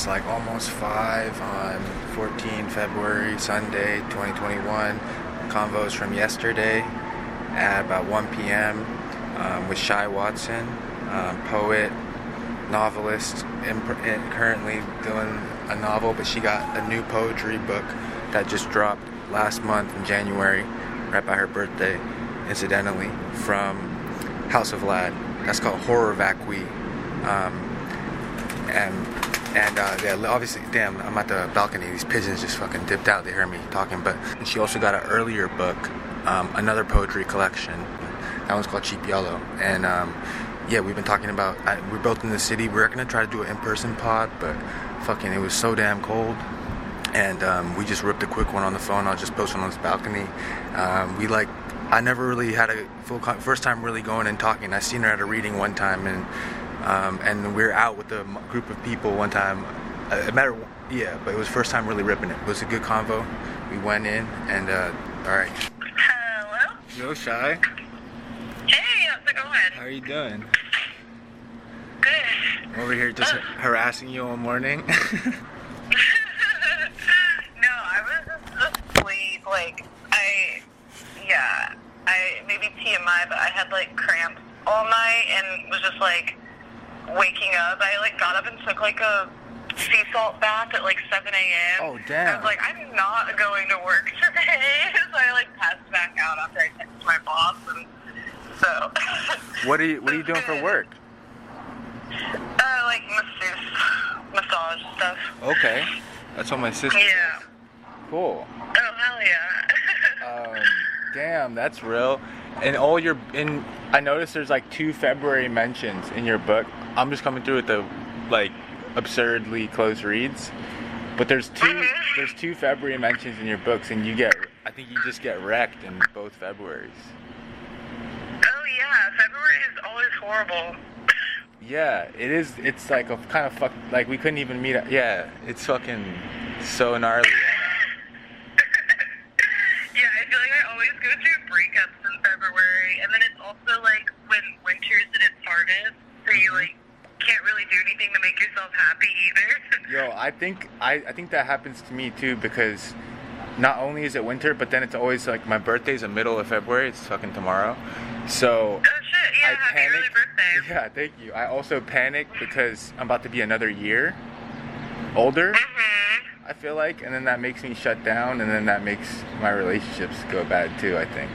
It's like almost 5 on 14 February, Sunday, 2021. Convos from yesterday at about 1 p.m. Um, with Shy Watson, um, poet, novelist, and currently doing a novel, but she got a new poetry book that just dropped last month in January, right by her birthday, incidentally, from House of Vlad. That's called Horror Vacui. Um, and and uh, yeah, obviously, damn, I'm at the balcony. These pigeons just fucking dipped out. They heard me talking. But she also got an earlier book, um, another poetry collection. That one's called Cheap Yellow. And um, yeah, we've been talking about. I, we're both in the city. We are gonna try to do an in-person pod, but fucking, it was so damn cold. And um, we just ripped a quick one on the phone. I'll just post one on this balcony. Um, we like I never really had a full con- first time really going and talking. I seen her at a reading one time, and um, and we were out with a group of people one time. Uh, it matter, yeah, but it was first time really ripping it. It was a good convo. We went in, and uh, all right. Hello. Yo, shy. Hey, how's it going? How are you doing? Good. I'm over here just uh. harassing you all morning. no, I was just asleep. Like I, yeah, I maybe TMI, but I had like cramps all night and was just like waking up. I like got up and took like a sea salt bath at like 7 a.m. Oh damn! I was like, I'm not going to work today, so I like passed back out after I texted my boss, and so. what are you What are you doing for work? Uh, like masseuse, massage stuff. Okay, that's what my sister. Yeah. Does. Cool. Oh hell yeah. um, damn, that's real. And all your in, I noticed there's like two February mentions in your book. I'm just coming through with the like absurdly close reads, but there's 2 mm-hmm. there's two February mentions in your books, and you get I think you just get wrecked in both Februarys. Oh yeah, February is always horrible. Yeah, it is. It's like a kind of fuck. Like we couldn't even meet. Up. Yeah, it's fucking so gnarly. yeah, I feel like I always go through breakups in February, and then it's also like when winter's at its hardest, so you like can't really do anything to make yourself happy either. Yo, I think I, I think that happens to me too because not only is it winter, but then it's always like my birthday's the middle of February. It's fucking tomorrow, so. Oh shit! Yeah, I happy panic. early birthday. Yeah, thank you. I also panic because I'm about to be another year older. Mm-hmm. I feel like, and then that makes me shut down, and then that makes my relationships go bad too. I think.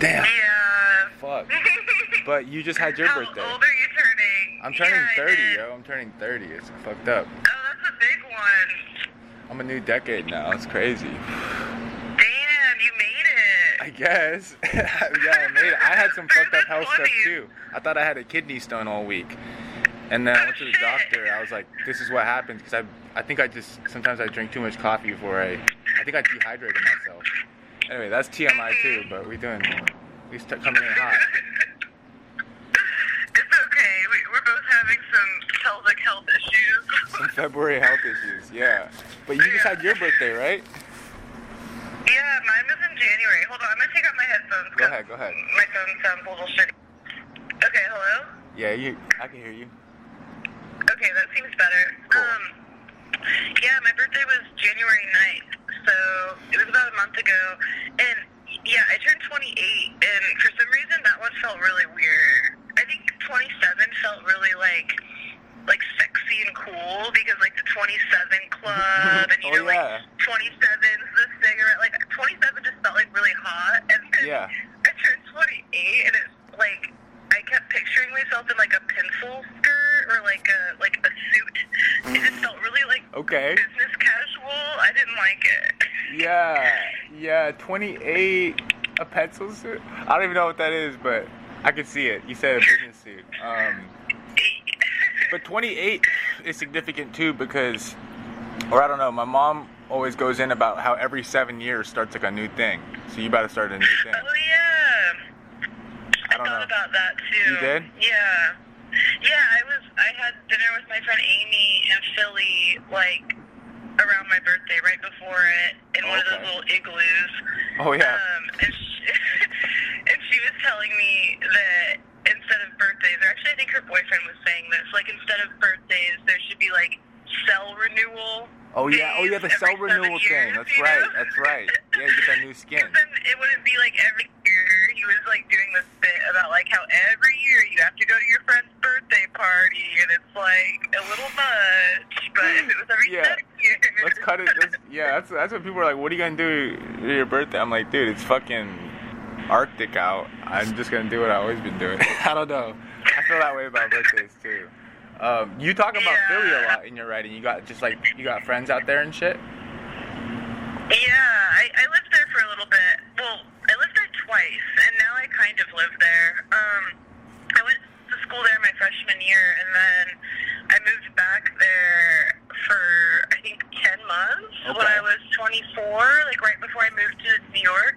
Damn. Yeah. Fuck. but you just had your How birthday. How old are you turning? I'm turning yeah, 30, yo. I'm turning 30. It's fucked up. Oh, that's a big one. I'm a new decade now. It's crazy. Damn, you made it. I guess. yeah, I made it. I had some fucked up health stuff too. I thought I had a kidney stone all week. And then I oh, went to the shit. doctor. I was like, "This is what happens." Because I, I think I just sometimes I drink too much coffee before I, I think I dehydrated myself. Anyway, that's TMI too. But we're doing, we start coming in hot. It's okay. We, we're both having some pelvic health issues. Some February health issues, yeah. But you just had your birthday, right? yeah, mine was in January. Hold on, I'm gonna take out my headphones. Go ahead, go ahead. My phone sounds a little shitty. Okay, hello. Yeah, you. I can hear you. Okay, that seems better. Cool. Um, yeah, my birthday was January 9th, so it was about a month ago. And yeah, I turned 28, and for some reason that one felt really weird. I think 27 felt really like like sexy and cool because like the 27 club and you Oh, know yeah. like 27's the cigarette like 27 just felt like really hot and then Yeah. I turned 28 and it's like I kept picturing myself in like a pencil skirt or like a like a suit. It just felt really like Okay. business casual. I didn't like it. Yeah, yeah. 28, a pencil suit. I don't even know what that is, but I can see it. You said a business suit. Um, but 28 is significant too because, or I don't know. My mom always goes in about how every seven years starts like a new thing. So you better start a new thing. Oh yeah. I don't thought know. about that too. You did? Yeah. Yeah, I was. I had dinner with my friend Amy in Philly, like around my birthday, right before it, in one of those little igloos. Oh yeah. Um, and she, she was telling me that instead of birthdays, or actually I think her boyfriend was saying this, like instead of birthdays, there should be like cell renewal. Oh yeah, oh yeah, the cell renewal thing. That's right. know? That's right. Yeah, you get that new skin. then it wouldn't be like every year. He was like doing this bit about like how every year you have to go to your friend's birthday party, and it's like a little much. But if it was every Yeah. years, Let's cut it. Let's, yeah, that's that's what people are like. What are you gonna do for your birthday? I'm like, dude, it's fucking Arctic out. I'm just gonna do what I've always been doing. I don't know. I feel that way about birthdays too. Um, you talk about Yeah. Philly a lot in your writing. You got just like you got friends out there and shit. Yeah, I, I lived there for a little bit. Well, I lived there twice, and now I kind of live there. Um, I went to school there my freshman year, and then I moved back there for I think ten months when I was 24, like right before I moved to New York.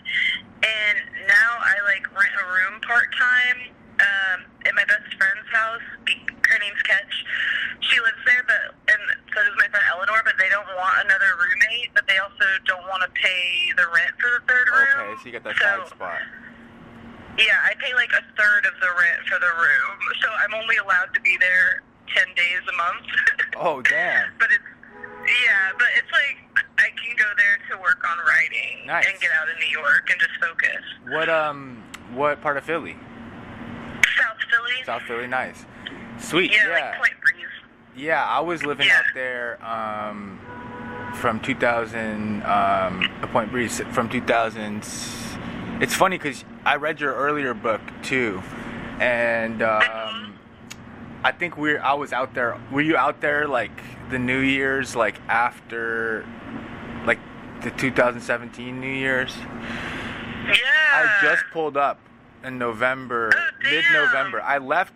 And now I like rent a room part time um, at my best friend's house. Her name's Ketch. She lives there, but and so does my friend Eleanor. But they don't want another roommate. But they also don't want to pay the rent for the third room. Okay, so you got that So, side spot. Yeah, I pay like a third of the rent for the room, so I'm only allowed to be there ten days a month. Oh damn. But it's yeah, but it's like I can go there to work on writing Nice. and get out of New York and just focus. What um what part of Philly? South Philly. South Philly, nice. Sweet. yeah, Yeah. like Point Breeze. Yeah, I was living Yeah. out there um, from 2000, um, Point Breeze, from 2000. It's funny because I read your earlier book too, and um, I think we're. I was out there. Were you out there like the New Year's, like after, like the 2017 New Year's? Yeah. I just pulled up in November, Oh, mid-November. I left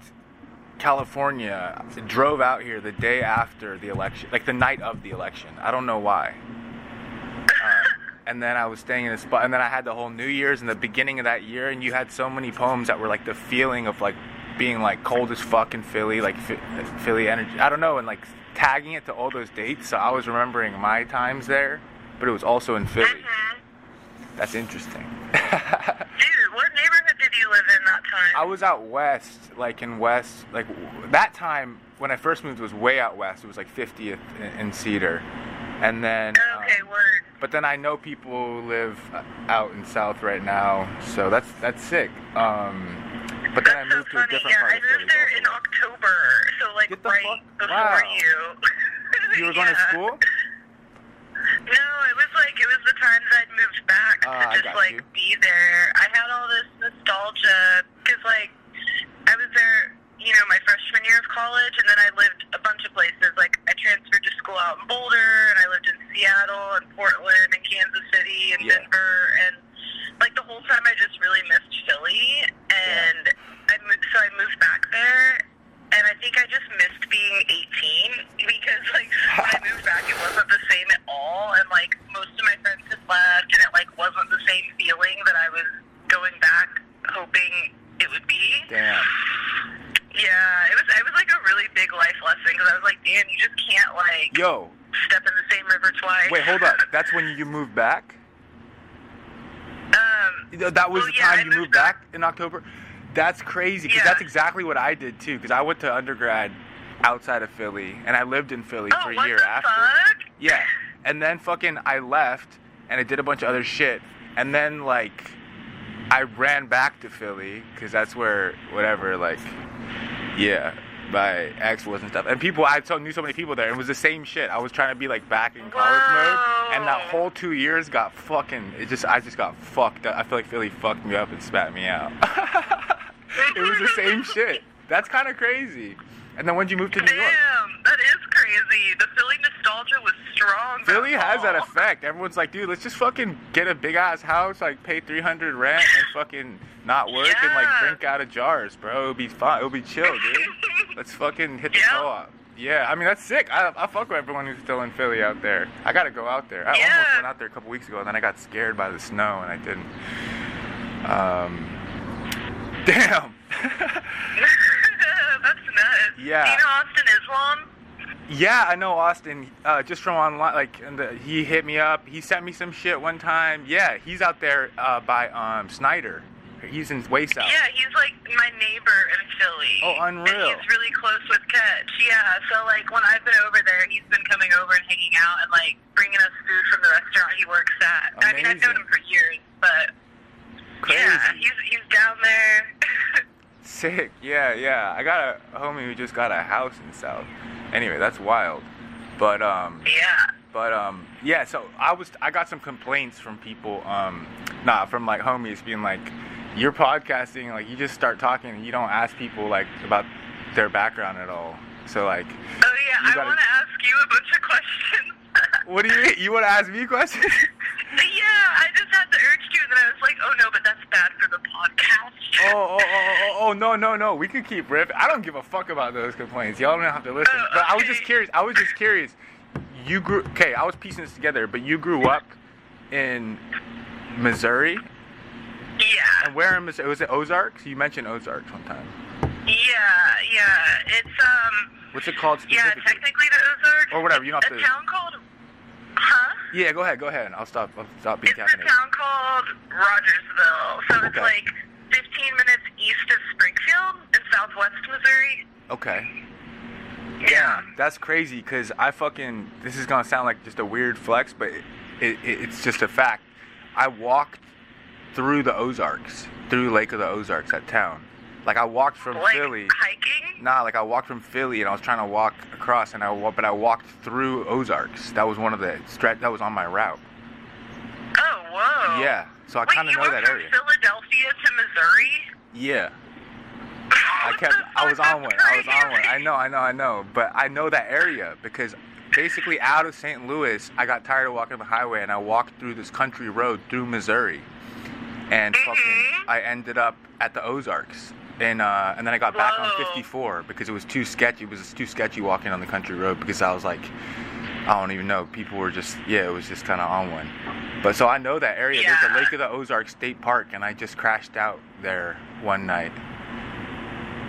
California, drove out here the day after the election, like the night of the election. I don't know why. And then I was staying in a spot, and then I had the whole New Year's and the beginning of that year, and you had so many poems that were like the feeling of like being like cold as fuck in Philly, like Philly energy. I don't know, and like tagging it to all those dates. So I was remembering my times there, but it was also in Philly. Mhm. That's interesting. Dude, what neighborhood did you live in that time? I was out west, like in west, like that time when I first moved was way out west. It was like 50th in, in Cedar, and then. okay, um, word. but then I know people who live uh, out in South right now, so that's that's sick. Um, but then I moved so to a funny. different yeah, part I of Philly. moved there in. October, so like Get the right fuck- before wow. you. You were going to school? No, it was like it was the time that I'd moved back I to just like you. be there. I had all this nostalgia because like I was there, you know, my freshman year of college, and then I lived a bunch of places. Like I transferred to school out in Boulder, and I lived in Seattle and Portland and Kansas City and Yeah. Denver, and like the whole time I just really missed Philly, and I mo- so I moved back there. And I think I just missed being 18 because, like, when I moved back, it wasn't the same at all. And, like, most of my friends had left, and it, like, wasn't the same feeling that I was going back hoping it would be. Damn. Yeah, it was, it was like a really big life lesson because I was like, damn, you just can't, like, Yo, step in the same river twice. wait, hold up. That's when you moved back? um, That was Well, the time I you moved moved back in October? That's crazy because Yeah. that's exactly what I did too. Because I went to undergrad outside of Philly and I lived in Philly oh, for a year after. fuck? Yeah. And then fucking I left and I did a bunch of other shit. And then like I ran back to Philly because that's where whatever like yeah my ex was and stuff. And people I so, knew so many people there. It was the same shit. I was trying to be like back in college mode, and that whole two years got fucking. It just I just got fucked. up. I feel like Philly fucked me up and spat me out. it was the same shit. That's kind of crazy. And then when you move to New York? Damn, that is crazy. The Philly nostalgia was strong. Philly has that effect. Everyone's like, dude, let's just fucking get a big ass house, like pay three hundred rent, and fucking not work and like drink out of jars, bro. It'll be fun. It'll be chill, dude. let's fucking hit the Yeah. co-op. Yeah, I mean that's sick. I, I fuck with everyone who's still in Philly out there. I gotta go out there. I almost went out there a couple weeks ago, and then I got scared by the snow, and I didn't. Um, damn. That's nuts. Yeah. Do you know Austin Islam? Yeah, I know Austin. Uh, just from online, like, and the, he hit me up. He sent me some shit one time. Yeah, he's out there uh, by um, Snyder. He's in way south. Yeah, he's like my neighbor in Philly. Oh, unreal. And he's really close with Ketch. Yeah, so like when I've been over there, he's been coming over and hanging out and like bringing us food from the restaurant he works at. I mean, I've known him for years, but Crazy. yeah, he's he's down there. Sick. Yeah, yeah. I got a homie who just got a house in South. Anyway, that's wild. But um, yeah. but um, yeah. So I was I got some complaints from people. Um, nah, from like homies being like, you're podcasting. Like you just start talking and you don't ask people like about their background at all. So like, Oh yeah, I gotta- want to ask you a bunch of questions. What do you mean? you want to ask me questions? yeah, I just had the urge to, and then I was like, oh no, but that's bad for the podcast. oh, oh, oh, oh, oh, no, no, no. We can keep riffing. I don't give a fuck about those complaints. Y'all don't have to listen. Oh, But I was just curious. I was just curious. You grew. Okay, I was piecing this together, but you grew up in Missouri. Yeah. And where in Missouri? Was it Ozarks? You mentioned Ozarks one time. Yeah, yeah. It's um. What's it called specifically? Yeah, technically the Ozarks. Or whatever, you don't have a to- town called. Huh? Yeah, go ahead, go ahead. I'll stop. I'll stop being It's a caffeinated. town called Rogersville. So it's like 15 minutes east of Springfield in southwest Missouri. Okay. Yeah. That's crazy because I fucking. This is gonna sound like just a weird flex, but it, it, it's just a fact. I walked through the Ozarks, through Lake of the Ozarks, that town. Like I walked from Like Philly. hiking. Nah, like I walked from Philly and I was trying to walk across, and I but I walked through Ozarks. That was one of the stretch. That was on my route. Oh, whoa. Yeah, so I kind of you know went that from area. Philadelphia to Missouri. Yeah. I kept. I was on one. I was on one. I know. I know. I know. But I know that area because basically out of St. Louis, I got tired of walking the highway and I walked through this country road through Missouri, and fucking, Mhm. I ended up at the Ozarks. And, uh, and then I got back on 54 because it was too sketchy. It was too sketchy walking on the country road because I was like, I don't even know. People were just, yeah, it was just kind of on one. But so I know that area. There's the Lake of the Ozarks State Park, and I just crashed out there one night.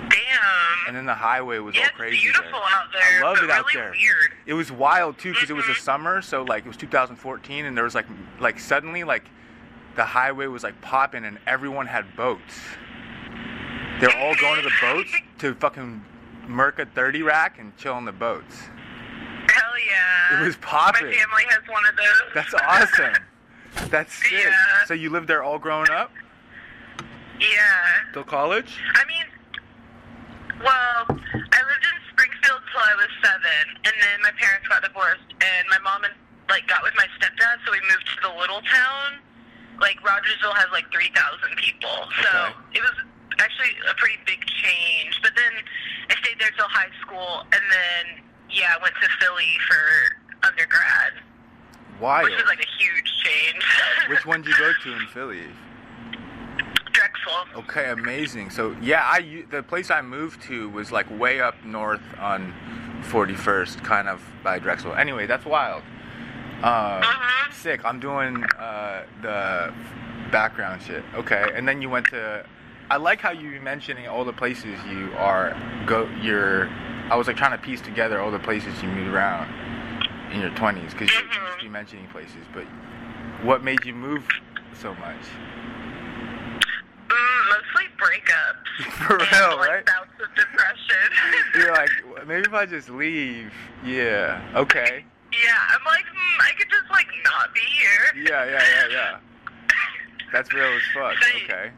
Damn. And then the highway was yeah, all it's crazy. beautiful there. out there. I loved but it out really there. Weird. It was wild too because it was the Mhm. summer, so like it was 2014, and there was like like suddenly like the highway was like popping, and everyone had boats. They're all going to the boats to fucking murk a 30 rack and chill on the boats. Hell yeah. It was popping. My family has one of those. That's awesome. That's sick. Yeah. So you lived there all growing up yeah. till college? I mean, well, I lived in Springfield till I was seven, and then my parents got divorced, and my mom and like got with my stepdad, so we moved to the little town. Like Rogersville has like three thousand people, so Okay. it was actually a pretty big change. But then I stayed there till high school, and then yeah, I went to Philly for undergrad, Wild. which was like a huge change. Which one did you go to in Philly? Drexel. Okay, amazing. So yeah, I the place I moved to was like way up north on 41st, kind of by Drexel. Anyway, that's wild. Uh, Mhm. Sick. I'm doing uh, the background shit. Okay, and then you went to. I like how you mentioning all the places you are go. You're. I was like trying to piece together all the places you moved around in your 20s because you Mhm. just be mentioning places. But what made you move so much? Mm, mostly breakups. For real, like, right? Bouts of depression. You're like, maybe if I just leave. Yeah. Okay. yeah, I'm like, mm, I could just like not be here. Yeah, yeah, yeah, yeah. That's real as fuck. Okay.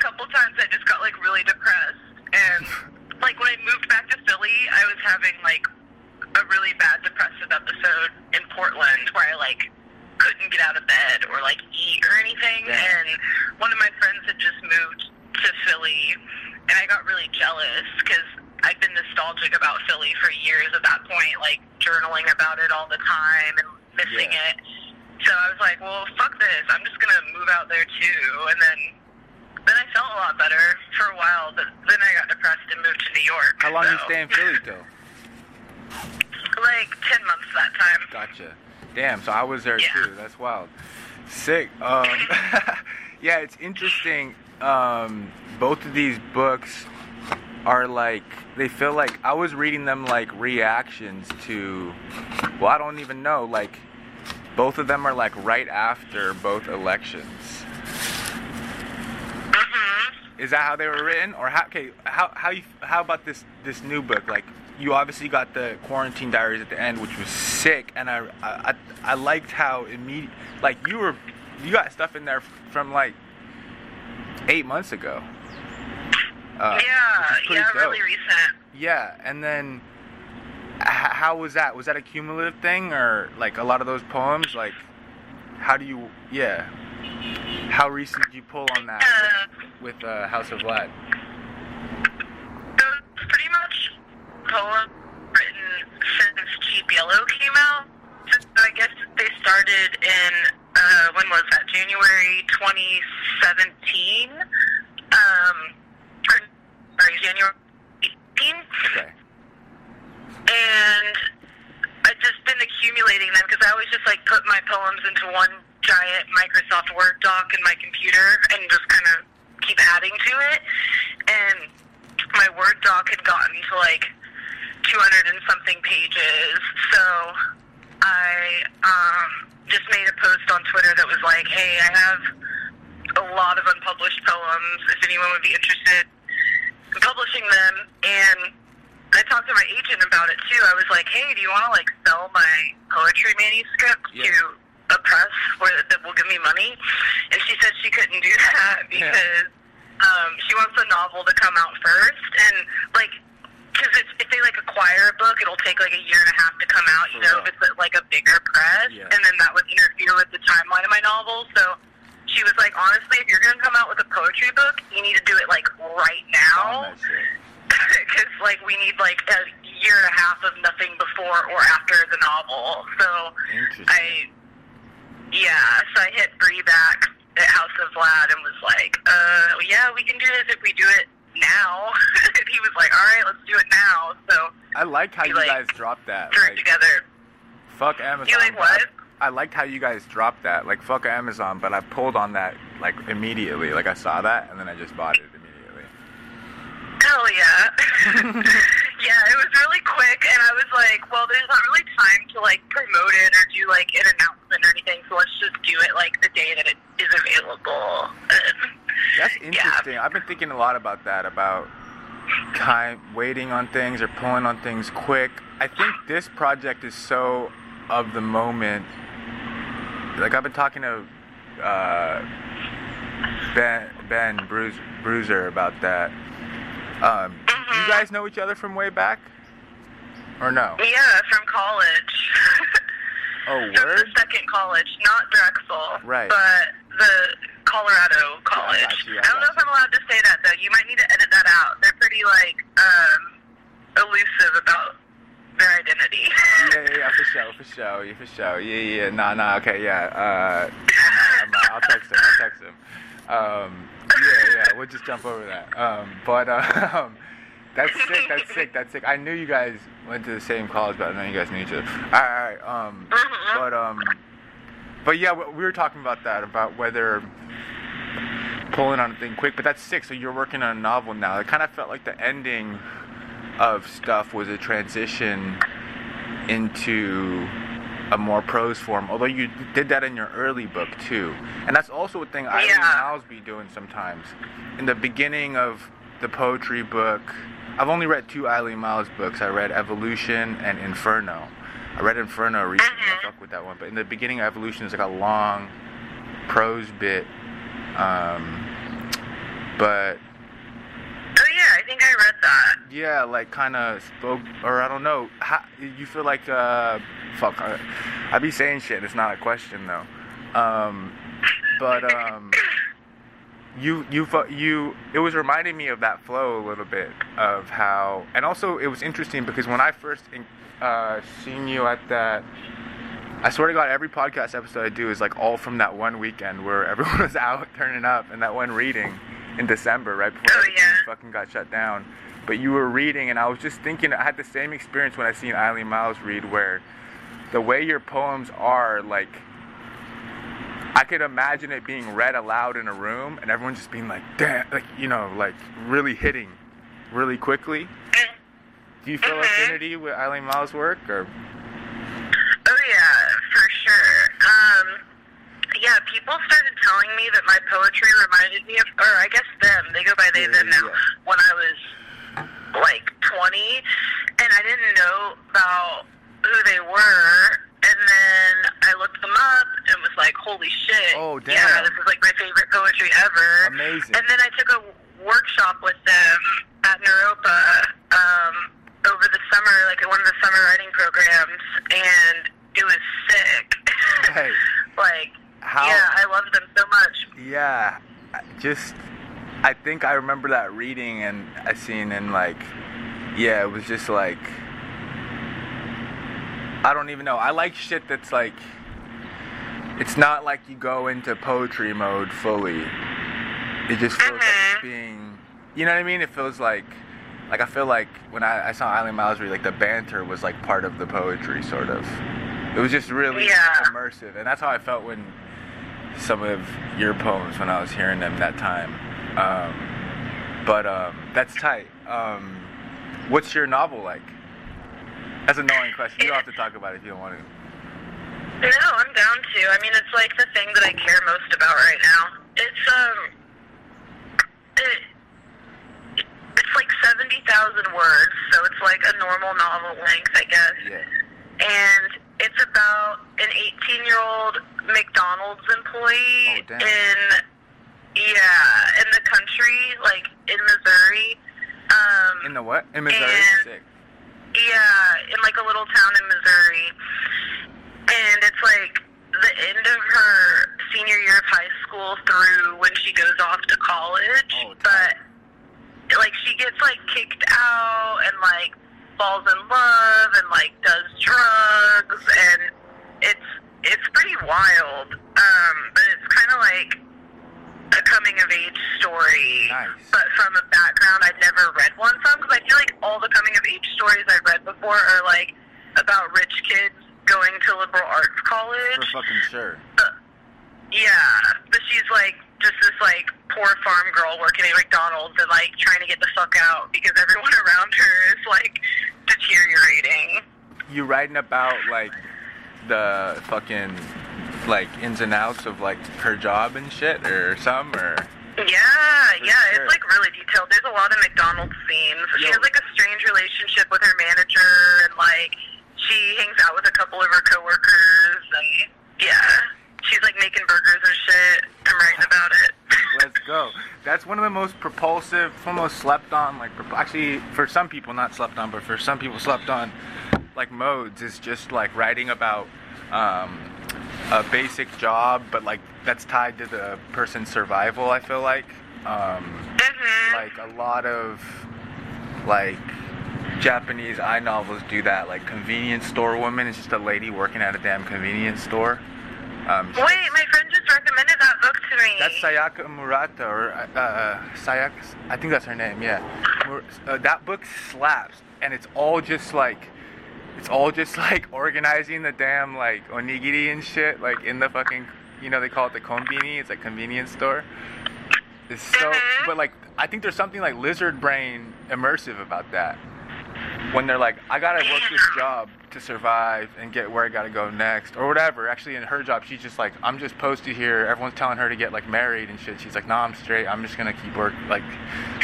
And then a couple times I just got like really depressed, and like when I moved back to Philly, I was having like a really bad depressive episode in Portland where I like couldn't get out of bed or like eat or anything, Yeah. and one of my friends had just moved to Philly, and I got really jealous because I'd been nostalgic about Philly for years at that point, like journaling about it all the time and missing Yeah. it. So I was like, well, fuck this. I'm just gonna move out there too. And then, then I felt a lot better for a while. But then I got depressed and moved to New York. How long so, you stay in Philly though? Like ten months that time. Gotcha. Damn. So I was there Yeah. too. That's wild. Sick. Um, yeah, it's interesting. Um, both of these books are like they feel like I was reading them like reactions to. Well, I don't even know. Like both of them are like right after both elections. Is that how they were written, or how? Okay, how how you how about this this new book? Like you obviously got the quarantine diaries at the end, which was sick, and I I, I liked how immediate like you were you got stuff in there from like eight months ago. Uh, yeah, yeah, dope. really recent. Yeah, and then h- how was that? Was that a cumulative thing, or like a lot of those poems? Like, how do you? Yeah, how recent did you pull on that uh, with, with uh, House of Vlad? Pretty much poems written since Cheap Yellow came out. I guess they started in uh, when was that? January 2017. Um, sorry, January 18. Okay. And I've just been accumulating them because I always just like put my poems into one giant Microsoft Word doc in my computer and just kind of keep adding to it. And my Word doc had gotten to like 200 and something pages. So I um, just made a post on Twitter that was like, hey, I have a lot of unpublished poems. If anyone would be interested in publishing them. And I talked to my agent about it too. I was like, hey, do you want to like sell my poetry manuscript yeah. to a press where that will give me money? And she said she couldn't do that because yeah. um, she wants the novel to come out first. And like, because if they like acquire a book, it'll take like a year and a half to come out. You know, if it's like a bigger press, yeah. and then that would interfere with the timeline of my novel. So she was like, honestly, if you're gonna come out with a poetry book, you need to do it like right now. Because like we need like a year and a half of nothing before or after the novel. So I yeah, so I hit Bree back at House of Vlad and was like, uh, yeah, we can do this if we do it now. and he was like, all right, let's do it now. So I like how you like, guys dropped that. Threw like, together. Fuck Amazon. You like what? I liked how you guys dropped that. Like fuck Amazon, but I pulled on that like immediately. Like I saw that and then I just bought it immediately. Hell yeah. Yeah, it was really quick, and I was like, well, there's not really time to like promote it or do like an announcement or anything, so let's just do it like the day that it is available. That's interesting. Yeah. I've been thinking a lot about that, about time waiting on things or pulling on things quick. I think this project is so of the moment. Like I've been talking to uh, Ben Ben Bruiser, Bruiser about that. Um, you guys know each other from way back? Or no? Yeah, from college. oh, word? From the second college, not Drexel. Right. But the Colorado college. Yeah, I, I, I don't know you. if I'm allowed to say that, though. You might need to edit that out. They're pretty, like, um, elusive about their identity. yeah, yeah, yeah, for sure, for sure, yeah, for sure. Yeah, yeah, nah, nah, okay, yeah. Uh, uh, I'll text him, I'll text him. Um, yeah, yeah, we'll just jump over that. Um, but, uh, um, that's sick. That's sick. That's sick. I knew you guys went to the same college, but I know you guys knew each other. All right. Um, mm-hmm. but um, but yeah, we were talking about that about whether pulling on a thing quick. But that's sick. So you're working on a novel now. It kind of felt like the ending of stuff was a transition into a more prose form. Although you did that in your early book too, and that's also a thing I yeah. Myles be doing sometimes. In the beginning of the poetry book I've only read two Eileen Myles books. I read Evolution and Inferno. I read Inferno recently. I fuck with that one. But in the beginning, Evolution is like a long prose bit. Um, but Oh yeah, I think I read that. Yeah, like kind of spoke, or I don't know. How, you feel like, uh, fuck, I, I be saying shit. It's not a question though. Um, but um, you you you it was reminding me of that flow a little bit of how and also it was interesting because when I first uh, seen you at that I swear to God every podcast episode I do is like all from that one weekend where everyone was out turning up and that one reading in December right before oh, yeah. fucking got shut down but you were reading and I was just thinking I had the same experience when I seen Eileen Myles read where the way your poems are like I could imagine it being read aloud in a room and everyone just being like, damn, like, you know, like really hitting really quickly. Do you feel mm-hmm. affinity with Eileen Myles' work or? Oh yeah, for sure. Um, yeah, people started telling me that my poetry reminded me of, or I guess them. They go by they Yeah, them now. yeah. When I was like 20, and I didn't know about who they were. And then I looked them up and was like, "Holy shit! Oh, damn. Yeah, this is like my favorite poetry ever." Amazing. And then I took a workshop with them at Naropa um, over the summer, like at one of the summer writing programs, and it was sick. Right. like, How- yeah, I loved them so much. Yeah, just I think I remember that reading and I seen and like, yeah, it was just like I don't even know. I like shit that's like it's not like you go into poetry mode fully. It just feels like it's Mhm. being, you know what I mean? It feels like like I feel like when I, I saw Eileen Myles read, like the banter was like part of the poetry, sort of. It was just really Yeah. immersive, and that's how I felt when some of your poems when I was hearing them that time. Um, but um, that's tight. Um, what's your novel like? That's an annoying question. You don't have to talk about it if you don't want to. No, I'm down to. I mean, it's like the thing that I care most about right now. It's um, it, it's like seventy thousand words, so it's like a normal novel length, I guess. Yeah. and it's about an 18 year old McDonald's employee Oh, in yeah in the country like in Missouri um In the what? In Missouri? Sick. Yeah in like a little town in Missouri. And it's like the end of her senior year of high school through when she goes off to college. Oh, but like she gets like kicked out and like falls in love and like does drugs. And it's it's pretty wild. Um but it's kind of like a coming of age story Nice. but from a background I'd never read one from because I feel like all the coming of age stories I've read before are like about rich kids going to liberal arts college For fucking sure. but, yeah, but she's like just this like poor farm girl working at McDonald's and like trying to get the fuck out because everyone around her is like deteriorating. You writing about like the fucking like ins and outs of like her job and shit or some or Yeah, yeah, sure. it's like really detailed. There's a lot of McDonald's scenes. She Yo. has like a strange relationship with her manager and like she hangs out with a couple of her coworkers and yeah, she's like making burgers and shit. I'm writing about it. Let's go. That's one of the most propulsive, almost slept on. Like actually, for some people not slept on, but for some people slept on. Like modes is just like writing about um, a basic job, but like that's tied to the person's survival. I feel like. Um, Mhm. like a lot of like Japanese I-novels do that. Like convenience store woman is just a lady working at a damn convenience store. Um, Wait, my friend just recommended that book to me. that's Sayaka Murata, or uh, uh, Sayaka. I think that's her name. Yeah, uh, that book slaps, and it's all just like, it's all just like organizing the damn like onigiri and shit, like in the fucking, you know, they call it the konbini. It's like convenience store. It's so, Mhm. but like, I think there's something like lizard brain immersive about that. When they're like, I gotta work this job to survive and get where I gotta go next, or whatever. Actually, in her job, she's just like, I'm just posted here. Everyone's telling her to get like married and shit. She's like, Nah, I'm straight. I'm just gonna keep work like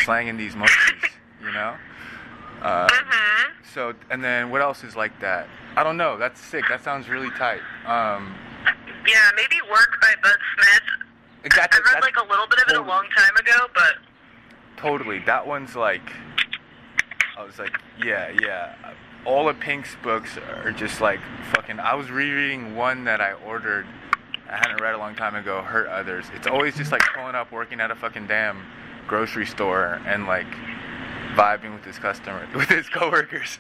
slanging these mochis, you know. Uh, Mhm. So, and then what else is like that? I don't know. That's sick. That sounds really tight. Um, Yeah, maybe Work by Bud Smith. that's, I read like a little bit of it a long time ago, but Totally. That one's like, I was like, yeah, yeah. All of Pink's books are just like fucking. I was rereading one that I ordered. I hadn't read a long time ago. Hurt others. It's always just like pulling up, working at a fucking damn grocery store, and like vibing with his customer, with his coworkers.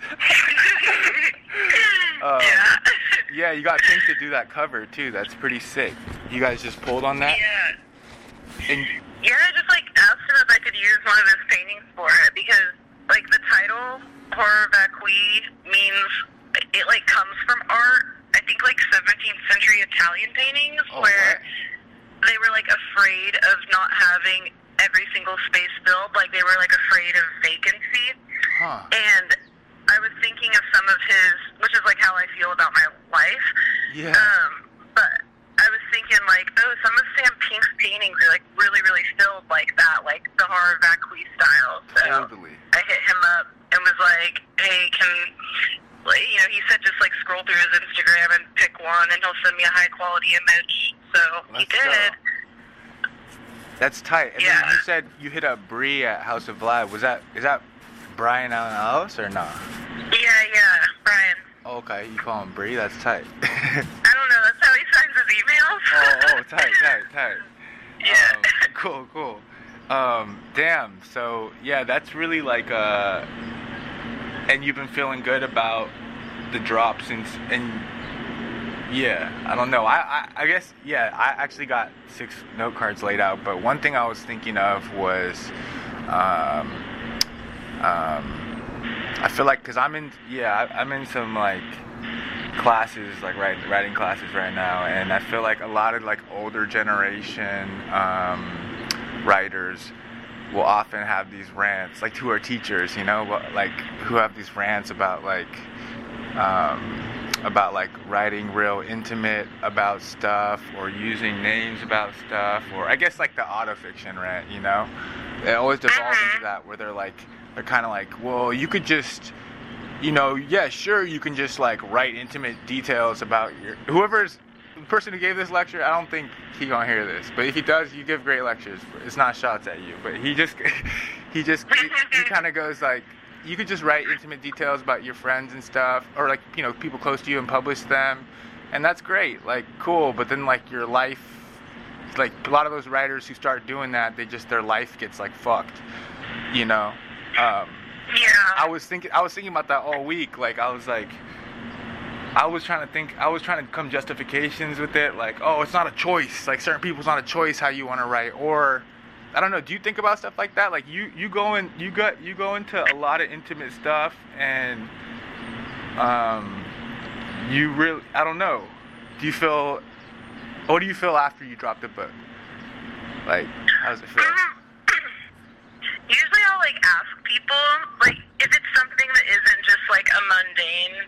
Um, yeah. yeah, you got Pink to do that cover too. That's pretty sick. You guys just pulled on that. yeah. And Yeah, I just like asked him if I could use one of his paintings for it because like the title horror vacui means it like comes from art. I think like 17th century Italian paintings Oh, where what? they were like afraid of not having every single space filled. Like they were like afraid of vacancy. Huh. And I was thinking of some of his, which is like how I feel about my life. Yeah. Um, but I was thinking like, oh, some of Sam Pink's paintings are like really, really filled like that, like the horror vacui style. So totally. I hit him up and was like, hey, can you know, he said just like scroll through his Instagram and pick one, and he'll send me a high quality image. So Let's he did. Go. That's tight. And then Yeah. you said you hit up Bree at House of Vlad. Was that is that Brian Alan Ellis or not? Yeah, yeah, Brian. Okay, you call him Bree. That's tight. I don't know. That's how he signs his emails. oh, oh, tight, tight, tight. Yeah. Um, cool, cool. Um, damn. So yeah, that's really like uh, and you've been feeling good about the drop since and yeah, I don't know. I, I I guess yeah. I actually got six note cards laid out, but one thing I was thinking of was um, um, I feel like because I'm in yeah I, I'm in some like classes like writing writing classes right now, and I feel like a lot of like older generation um, writers will often have these rants like who are teachers, you know, like who have these rants about like um, about like writing real intimate about stuff or using names about stuff or I guess like the autofiction rant, you know, it always devolves into uh-huh. that where they're like they're kind of like, well, you could just you know, yeah, sure, you can just like write intimate details about your whoever's the person who gave this lecture. I don't think he gonna hear this, but if he does, you give great lectures. It's not shots at you, but he just he just he, he kind of goes like, you could just write intimate details about your friends and stuff, or like you know people close to you and publish them, and that's great, like cool. But then like your life, like a lot of those writers who start doing that, they just their life gets like fucked, you know. Um, Yeah. I was thinking I was thinking about that all week. Like I was like I was trying to think I was trying to come justifications with it, like, oh, it's not a choice. Like certain people's not a choice how you want to write. Or I don't know, do you think about stuff like that? Like you you go in you got you go into a lot of intimate stuff and um you really I don't know. Do you feel what do you feel after you drop the book? Like, how does it feel? Usually I'll like ask people, like, if it's something that isn't just like a mundane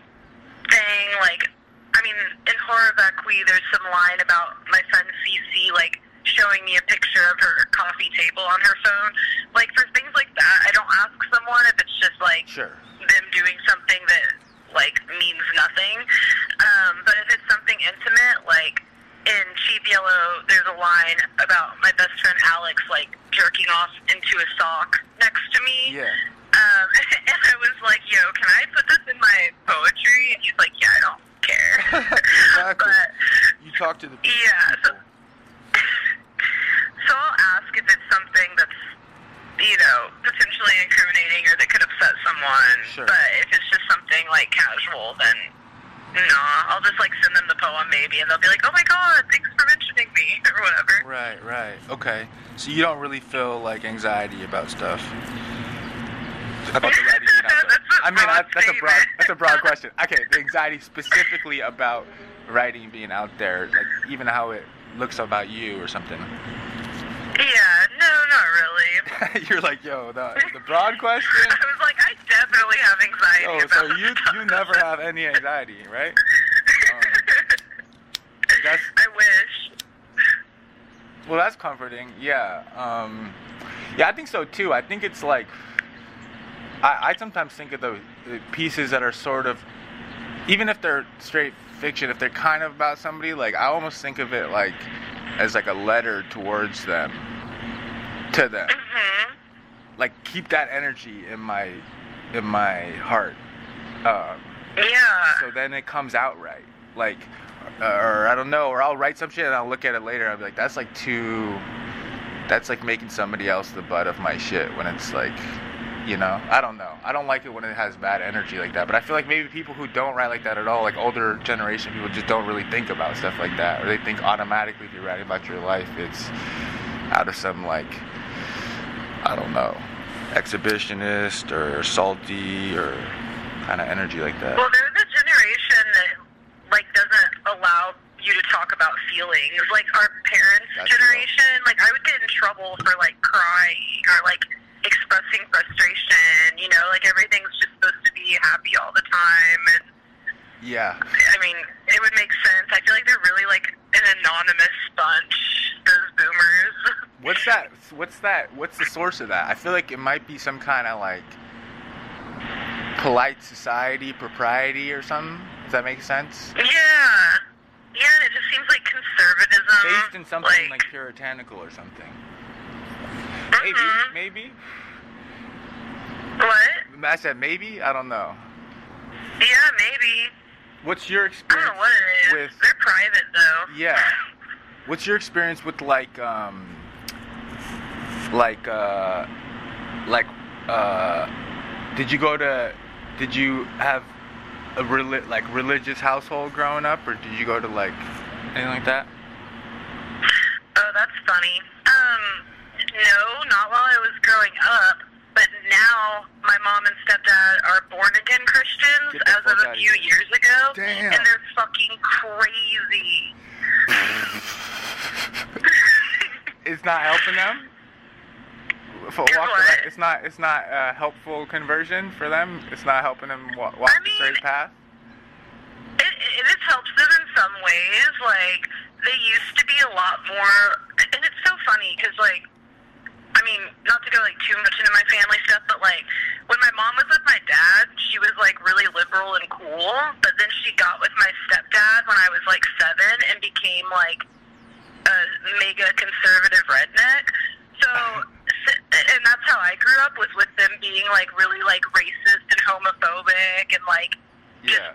thing, like, I mean, in Horror Vacui, there's some line about my friend Cece, like, showing me a picture of her coffee table on her phone. Like, for things like that, I don't ask someone if it's just like Sure. them doing something that like means nothing. Um, but if it's something intimate, like in Cheap Yellow, there's a line about my best friend Alex like jerking off into a sock next to me. Yeah. Um, and I was like, "Yo, can I put this in my poetry?" And he's like, "Yeah, I don't care." Exactly. but You talk to the people. yeah, so, I'll ask if it's something that's, you know, potentially incriminating or that could upset someone. Sure. But if it's just something like casual, then no, I'll just like send them the poem maybe, and they'll be like, "Oh my god, thanks for mentioning me," or whatever. Right, right. Okay. So you don't really feel like anxiety about stuff. About the writing out there. That's mean, that, that's a broad that's a broad question. Okay, the anxiety specifically about writing being out there, like even how it looks about you or something. Yeah, no, not really. You're like, yo, the the broad question. I was I definitely have anxiety Oh, so you stuff. you never have any anxiety, right? Um, that's I wish. Well, that's comforting. Yeah. Um, yeah, I think so too. I think it's like I, I sometimes think of the, the pieces that are sort of, even if they're straight fiction, if they're kind of about somebody, like I almost think of it like as like a letter towards them, to them. hmm Like keep that energy in my in my heart. Um, Yeah. so then it comes out right. Like, uh, or I don't know, or I'll write some shit and I'll look at it later. and I'll be like, that's like too. That's like making somebody else the butt of my shit when it's like, you know, I don't know. I don't like it when it has bad energy like that. But I feel like maybe people who don't write like that at all, like older generation people, just don't really think about stuff like that, or they think automatically if you're writing about your life, it's out of some like, I don't know, exhibitionist or salty or kind of energy like that. Well, there's a generation that like doesn't allow you to talk about feelings. Like our parents' That's generation, like I would get in trouble for like crying or like expressing frustration. You know, like everything's just supposed to be happy all the time. And Yeah. I mean, it would make sense. I feel like they're really like an anonymous bunch. Those boomers. What's that? What's that? What's the source of that? I feel like it might be some kind of like polite society propriety or something. Does that make sense? Yeah. Yeah, and it just seems like conservatism. Based in something like, puritanical or something. Maybe, Mhm. maybe. What? I said maybe. I don't know. Yeah, maybe. What's your I don't experience know what it is. with? They're private though. Yeah. What's your experience with like um like uh like uh did you go to did you have a reli- like religious household growing up or did you go to like anything like that? Oh, that's funny. Um, no, not while I was growing up, but now my mom and stepdad are born again Christians as of a few here. years ago. Damn. And they're fucking crazy. It's not helping them. For walk the what? right- it's not. It's not a helpful conversion for them. It's not helping them wa- walk I the straight path. It, it, it helps them in some ways. Like, they used to be a lot more. And it's so funny because, like, I mean, not to go like too much into my family stuff, but like when my mom was with my dad, she was like really liberal and cool. But then she got with my stepdad when I was like seven and became like a mega conservative redneck. So, and that's how I grew up was with them being like really like racist and homophobic and like Yeah.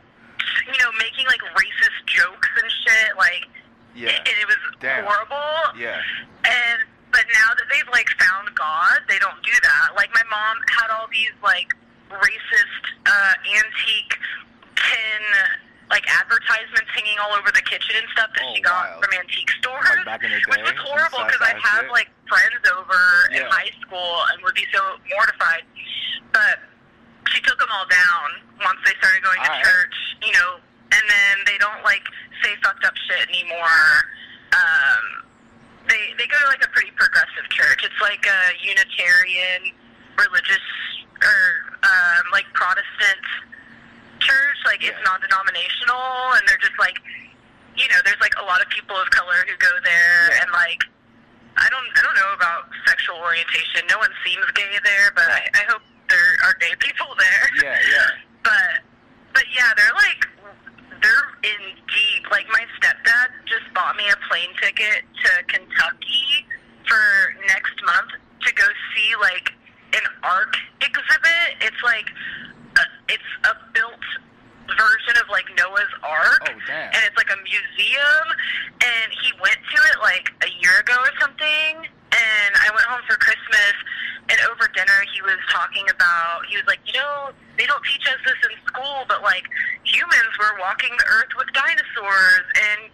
you know making like racist jokes and shit. Like, Yeah. and it was Damn. horrible. Yeah. And but now that they've like found God, they don't do that. Like my mom had all these like racist uh antique tin like advertisements hanging all over the kitchen and stuff that Oh, she got wild. from antique stores. Like back in the which was horrible because sci-fi have like friends over in high school and would be so mortified. But she took them all down once they started going to All right. church, you know, and then they don't like say fucked up shit anymore. Um, they they go to like a pretty progressive church. It's like a Unitarian religious or um, like Protestant church. Like it's Yeah. non-denominational, and they're just like, you know, there's like a lot of people of color who go there, Yeah. and like. I don't. I don't know about sexual orientation. No one seems gay there, but I, I hope there are gay people there. Yeah. Yeah. But but yeah, they're like they're in deep. Like my stepdad just bought me a plane ticket to Kentucky for next month to go see like an ark exhibit. It's like a, it's a built version of like Noah's Ark. Oh, damn. And it's like a museum and he went to it like a year ago or something and I went home for Christmas and over dinner he was talking about he was like, you know, they don't teach us this in school, but like humans were walking the earth with dinosaurs and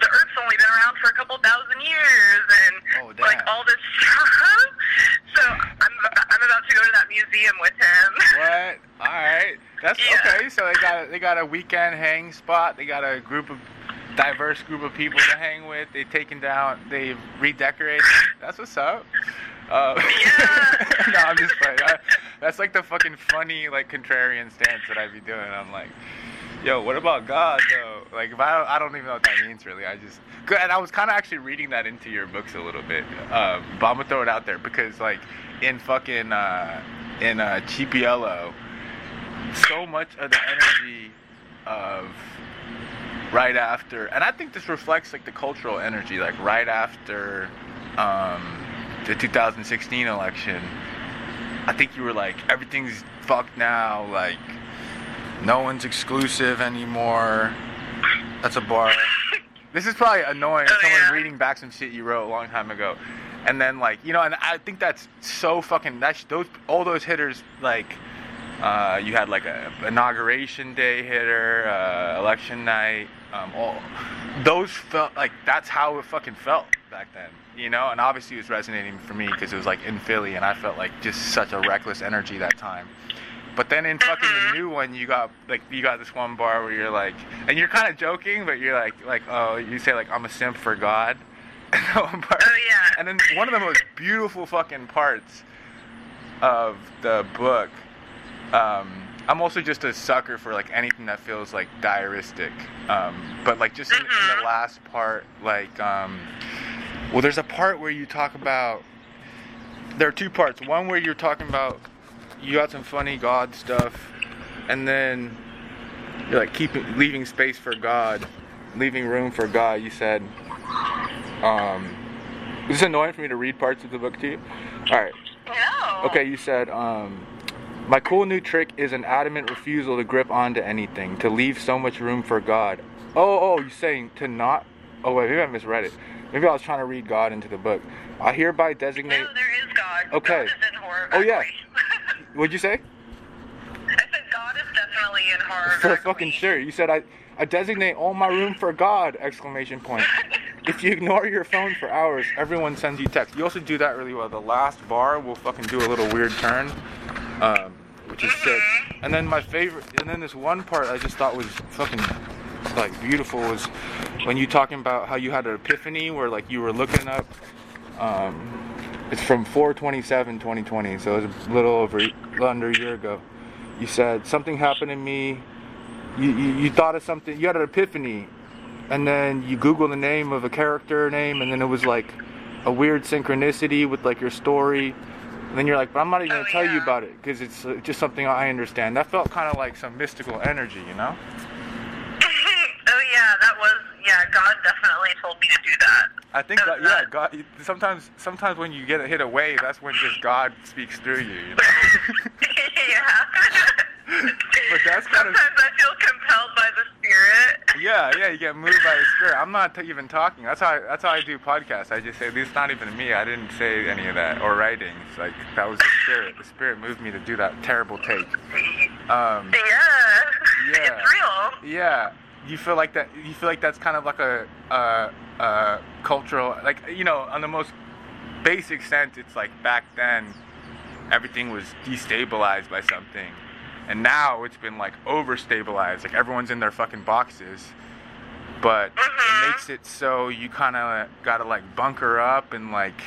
the earth's only been around for a couple thousand years and Oh, like all this stuff. so I'm I'm about to go to that museum with him. What? All right. That's Yeah. okay. So they got they got a weekend hang spot. They got a group of diverse group of people to hang with. They've taken down. They've redecorated. That's what's up. Uh, Yeah. no, I'm just playing. I, that's like the fucking funny like contrarian stance that I'd be doing. I'm like, yo, what about God though? Like, if I I don't even know what that means really. I just. And I was kind of actually reading that into your books a little bit. Um, but I'm gonna throw it out there because like in fucking uh, in uh, Chipiello, so much of the energy of right after, and I think this reflects like the cultural energy, like right after um, the 2016 election. I think you were like, everything's fucked now. Like, no one's exclusive anymore. That's a bar. This is probably annoying. Oh, Someone yeah. reading back some shit you wrote a long time ago, and then like you know, and I think that's so fucking. That's those all those hitters like. Uh, you had like a inauguration day hitter, uh, election night. Um, all those felt like that's how it fucking felt back then, you know. And obviously, it was resonating for me because it was like in Philly, and I felt like just such a reckless energy that time. But then in fucking the new one, you got like you got this one bar where you're like, and you're kind of joking, but you're like, like oh, you say like I'm a simp for God. And Oh, yeah. And then one of the most beautiful fucking parts of the book. Um, I'm also just a sucker for like anything that feels like diaristic. Um, but like just in, in the last part, like, um, well, there's a part where you talk about. There are two parts. One where you're talking about you got some funny God stuff, and then You're like keeping leaving space for God, leaving room for God. You said. Um, is this annoying for me to read parts of the book to you? All right. No. Okay, you said, um, my cool new trick is an adamant refusal to grip onto anything, to leave so much room for God. Oh, oh, you're saying to not? Oh, wait, maybe I misread it. Maybe I was trying to read God into the book. I hereby designate. No, there is God. Okay. God is. Oh, yeah. What'd you say? I said God is definitely in horror. For fucking sure. You said I, I designate all my room for God! Exclamation point. If you ignore your phone for hours, everyone sends you text. You also do that really well. The last bar will fucking do a little weird turn, um, which is sick. And then my favorite, and then this one part I just thought was fucking like beautiful was when you talking about how you had an epiphany where like you were looking up. Um, it's from 427 2020, so it was a little over little under a year ago. You said something happened to me. You, you, you thought of something. You had an epiphany, and then you Google the name of a character name, and then it was like a weird synchronicity with like your story. And then you're like, but I'm not even gonna Oh, tell you about it because it's uh, just something I understand. That felt kind of like some mystical energy, you know? oh yeah, that was yeah. God definitely told me to do that. I think That yeah. God. Sometimes, sometimes when you get hit a wave, that's when just God speaks through you. you know? yeah. But that's kind of Sometimes I feel compelled by the spirit. yeah, yeah. You get moved by the spirit. I'm not t- even talking. That's how I, that's how I do podcasts. I just say it's not even me. I didn't say any of that or writing. It's like that was the spirit. The spirit moved me to do that terrible take. Um, Yeah. Yeah. It's real. yeah. You feel like that. You feel like that's kind of like a, a, a cultural, like you know, on the most basic sense. It's like back then, everything was destabilized by something, and now it's been like overstabilized. Like everyone's in their fucking boxes, but it Mhm. makes it so you kind of gotta like bunker up and like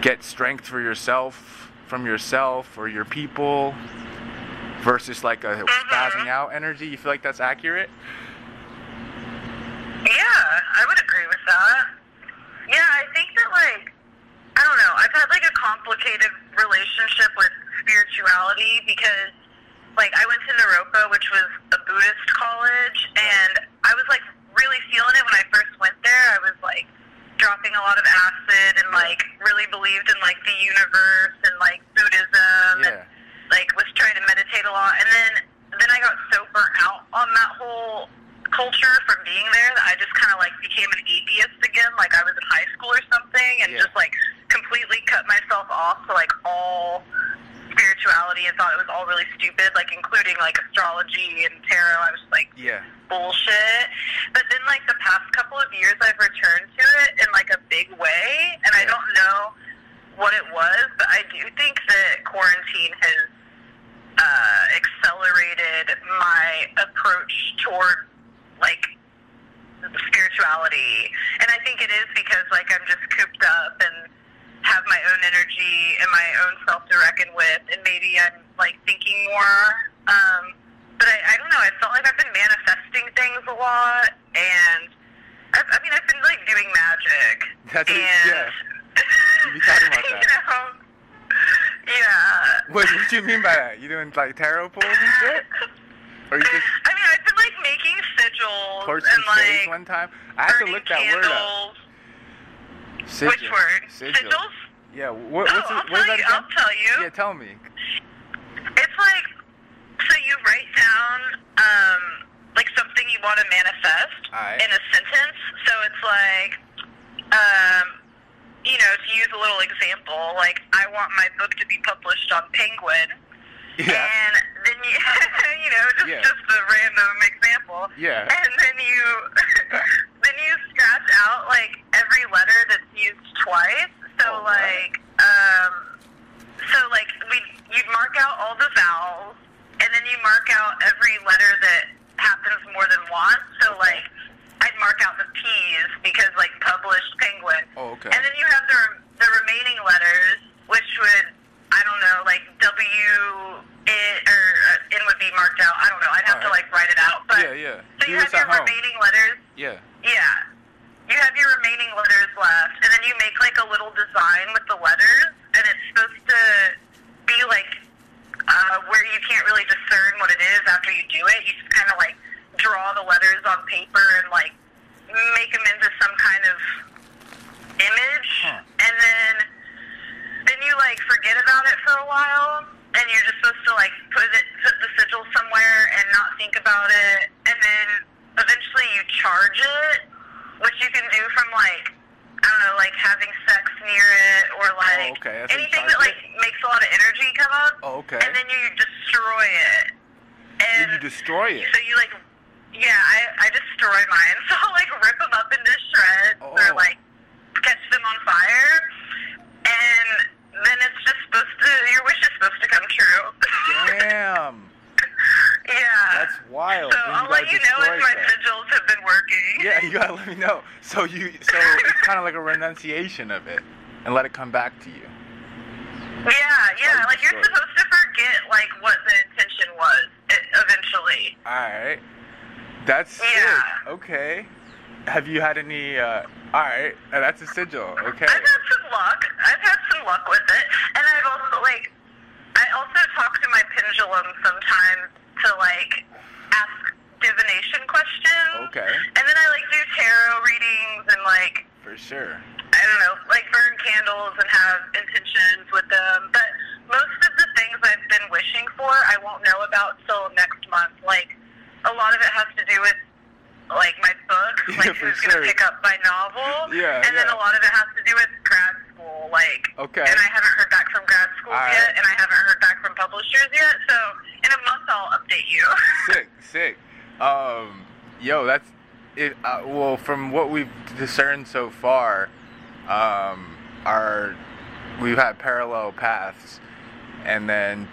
get strength for yourself from yourself or your people versus like a mm-hmm. spazzing out energy. You feel like that's accurate? Yeah, I would agree with that. Yeah, I think that like I don't know. I've had like a complicated relationship with spirituality because like I went to Naropa, which was a Buddhist college, and I was like really feeling it when I first went there. I was like dropping a lot of acid and like really believed in like the universe and like Buddhism and Yeah. Like was trying to meditate a lot and then then I got so burnt out on that whole culture from being there that I just kind of like became an atheist again like I was in high school or something and Yeah. just like completely cut myself off to like all spirituality and thought it was all really stupid like including like astrology and tarot I was like Yeah. bullshit. But then, like the past couple of years, I've returned to it in like a big way, and I don't know what it was, but I do think that quarantine has uh, accelerated my approach toward like spirituality, and I think it is because like I'm just cooped up and have my own energy and my own self to reckon with, and maybe I'm like thinking more. Um, but I, I don't know. I felt like I've been manifesting things a lot, and I, I mean, I've been like doing magic. That's it, and, yeah. You be talking about you that. know, yeah. What, what do you mean by that? You doing like tarot pulls and shit? Or you just I mean, I've been like making sigils torch and some like one time? I have to look that word up. candles. Sigil. Which word? Sigil. Sigils? Yeah. What, Oh, what's it, what is that again? I'll tell you. Yeah, tell me. It's like so you write down um like something you want to manifest Alright. in a sentence. So it's like um you know, to use a little example, like I want my book to be published on Penguin. Yeah. And then you you know, just Yeah. just a random example. Yeah. And then you then you scratch out like every letter that's used twice. So Oh, what? like um so like we you'd mark out all the vowels and then you mark out every letter that happens more than once. So Okay. like I'd mark out the P's because like published penguin. Oh, okay. And then you have the the remaining letters which would I don't know, like W it or uh, N would be marked out. I don't know. I'd have to like write it out. But Yeah, yeah. so you this have your at home. remaining letters. Yeah. Yeah. You have your remaining letters left, and then you make like a little design with the letters, and it's supposed to be like, uh, uh, where you can't really discern what it is after you do it. You just kind of like draw the letters on paper and like make them into some kind of image, Huh. and then then you like forget about it for a while, and you're just supposed to like put it put the sigil somewhere and not think about it, and then eventually you charge it, which you can do from like I don't know, like having sex near it or oh, like okay, that's how you anything that like makes a lot of energy come up. Oh, okay. And then you destroy it. And you destroy it? so you like, yeah, I, I destroy mine. So I'll like rip them up into shreds Oh. or like catch them on fire, and then it's just supposed to. Your wish is supposed to come true. Damn. yeah. That's wild. So I'll let you know if my stuff. sigils have been working. Yeah, you gotta let me know. So you, so it's kind of like a renunciation of it, and let it come back to you. Yeah, yeah. Like you're supposed to forget like what the intention was eventually. All right, that's Yeah. sick. Okay. Have you had any? Uh, all right, uh, that's a sigil. Okay. I've had some luck. I've had some luck with it, and I've also like, I also talk to my pendulum sometimes to like ask divination questions. Okay. And then I like do tarot readings and like For sure. I don't know, like burn candles and have intentions with them. But most of the things I've been wishing for, I won't know about till next month. Like a lot of it has to do with like book, Yeah, like who's sure. gonna pick up my novel. Yeah, And then a lot of it has to do with grad school, like Okay. and I haven't heard back from grad school yet and I haven't heard back from publishers yet. So in a month I'll update you. sick, sick. Um, yo, that's it. Uh, well, from what we've discerned so far, um, our we've had parallel paths, and then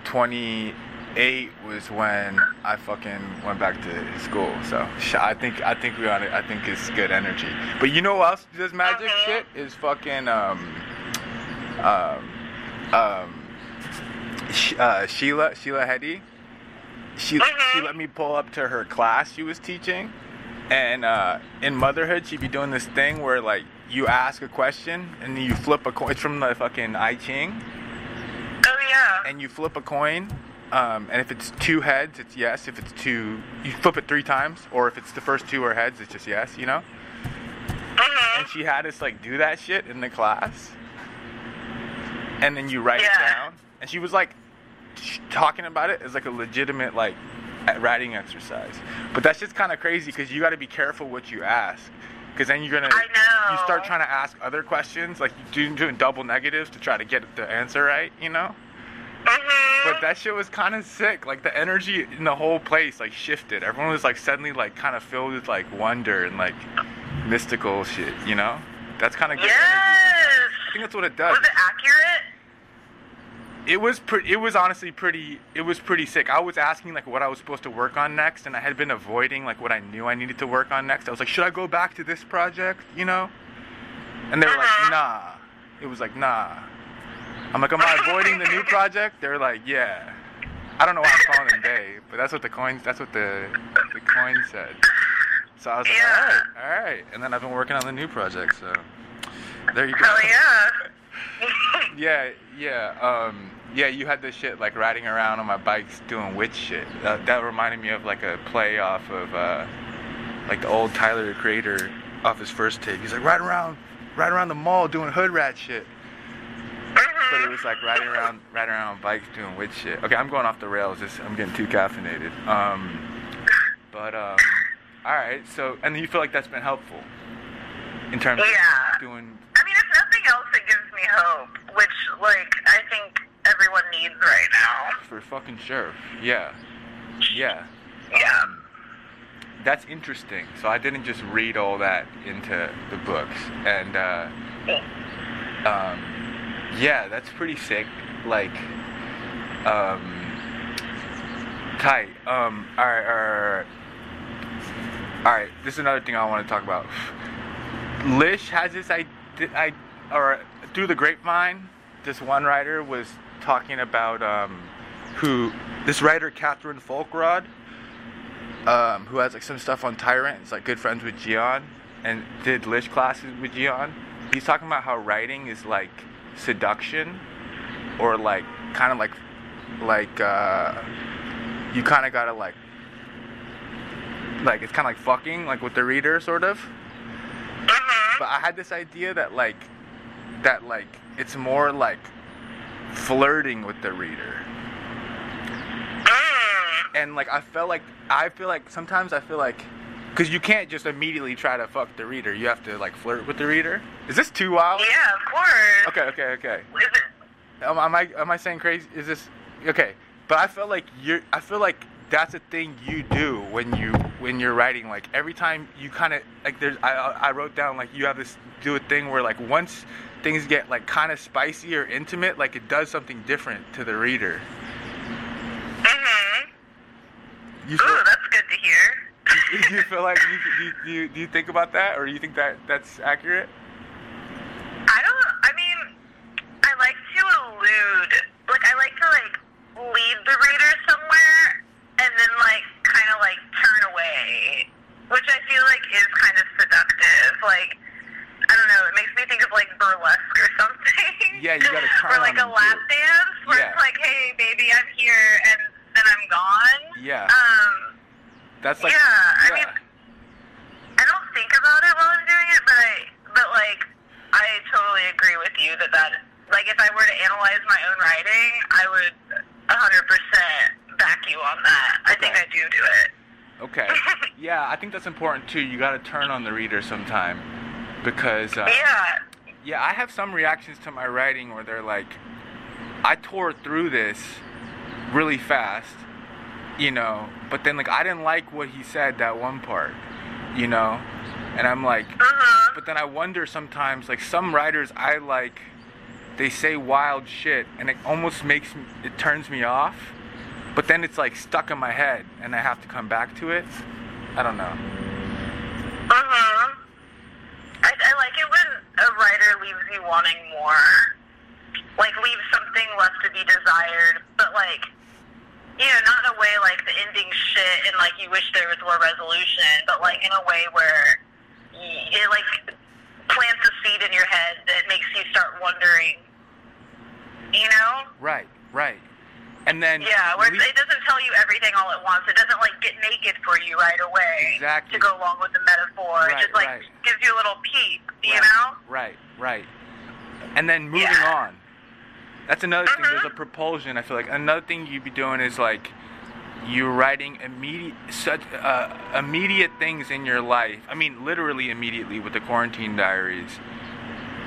28 was when I fucking went back to school. So I think I think we on it. I think it's good energy. But you know what else does magic Mhm. shit? Is fucking um um um uh, Sheila Sheila Heti she Mhm. she let me pull up to her class she was teaching and uh, in motherhood she'd be doing this thing where like you ask a question and then you flip a coin it's from the fucking I Ching oh yeah. and you flip a coin um, and if it's two heads it's yes. If it's two you flip it three times or if it's the first two are heads it's just yes you know? Mhm. and she had us like do that shit in the class. And then you write it down. And she was like sh- talking about it as like a legitimate like writing exercise. But that's just kind of crazy because you got to be careful what you ask. Because then you're gonna I know. you start trying to ask other questions like you do doing double negatives to try to get the answer right you know Mhm. but that shit was kind of sick. Like the energy in the whole place like shifted. Everyone was like suddenly like kind of filled with like wonder and like mystical shit. You know? That's kind of good energy. yes. I think that's what it does. Was it accurate? It was pretty. It was honestly pretty. It was pretty sick. I was asking like what I was supposed to work on next, and I had been avoiding like what I knew I needed to work on next. I was like, should I go back to this project? You know? And they were like, Uh-huh. nah. It was like, nah. I'm like, am I avoiding the new project? They're like, yeah. I don't know why I'm calling them they, but that's what the coins. That's what the the coin said. So I was like, Yeah. all right, all right. And then I've been working on the new project. So there you go. Hell yeah. Yeah, yeah, um, yeah. You had this shit like riding around on my bikes doing witch shit. That, that reminded me of like a play off of uh, like the old Tyler the Creator off his first take. He's like ride around, ride around the mall doing hood rat shit. But it was like riding around, riding around on bikes doing witch shit. Okay, I'm going off the rails. Just I'm getting too caffeinated. Um, but um, all right. So and you feel like that's been helpful in terms Yeah. of doing I mean, if nothing else, it gives me hope, which, like, I think everyone needs right now. For fucking sure. Yeah. Yeah. Yeah. Um, that's interesting. So I didn't just read all that into the books. And, uh, um, yeah, that's pretty sick. Like, um, tight. Um, alright, alright, alright. Alright, this is another thing I want to talk about. Lish has this I, I or through the grapevine, this one writer was talking about um, who this writer Catherine Folkrod, um, who has like some stuff on Tyrant. Is like good friends with Gian and did Lish classes with Gian. He's talking about how writing is like seduction, or like kind of like like uh, you kind of gotta like like it's kind of like fucking like with the reader sort of. Mhm. But I had this idea that like that like it's more like flirting with the reader. Mm. And like I felt like I feel like sometimes I feel like cuz you can't just immediately try to fuck the reader. You have to like flirt with the reader. Is this too wild? Yeah, of course. Okay, okay, okay. Is it? Am, am I am I saying crazy? Is this okay? But I feel like you're. I feel like that's a thing you do when you when you're writing. Like every time you kind of like there's. I I wrote down like you have this do a thing where like once things get like kind of spicy or intimate, like it does something different to the reader. Mhm. Ooh, that's good to hear. Do you feel like you, do you, do you do you think about that or do you think that that's accurate? I don't. I mean, I like to allude. Like, I like to like lead the reader somewhere, and then like kind of like turn away, which I feel like is kind of seductive. Like, I don't know. It makes me think of like burlesque or something. Yeah, you gotta turn Or like a lap dance, where Yeah. it's like, hey, baby, I'm here, and then I'm gone. Yeah. Um. That's like yeah. I mean, I don't think about it while I'm doing it, but I, but like, I totally agree with you that that, like, if I were to analyze my own writing, I would 100% back you on that. I think I do do it. Okay. Yeah, I think that's important too. You got to turn on the reader sometime because uh, Yeah. yeah, I have some reactions to my writing where they're like, I tore through this really fast, you know, but then like I didn't like what he said that one part, you know, and I'm like, Mhm. but then I wonder sometimes like some writers I like, they say wild shit and it almost makes me, it turns me off, but then it's like stuck in my head and I have to come back to it. I don't know. Mhm. I, I like it when a writer leaves you wanting more. Like, leaves something left to be desired, but like, you know, not in a way like the ending shit and like you wish there was more resolution, but like in a way where it like plants a seed in your head that makes you start wondering. You know? Right, right. And then Yeah, where le- it doesn't tell you everything all at once. It doesn't like get naked for you right away. Exactly. To go along with the metaphor. Right, it just like right. gives you a little peek, you right, know? Right, right. And then moving Yeah. on. That's another thing. There's a Mhm. propulsion. I feel like another thing you'd be doing is like you're writing immediate such uh, immediate things in your life. I mean, literally immediately with the quarantine diaries,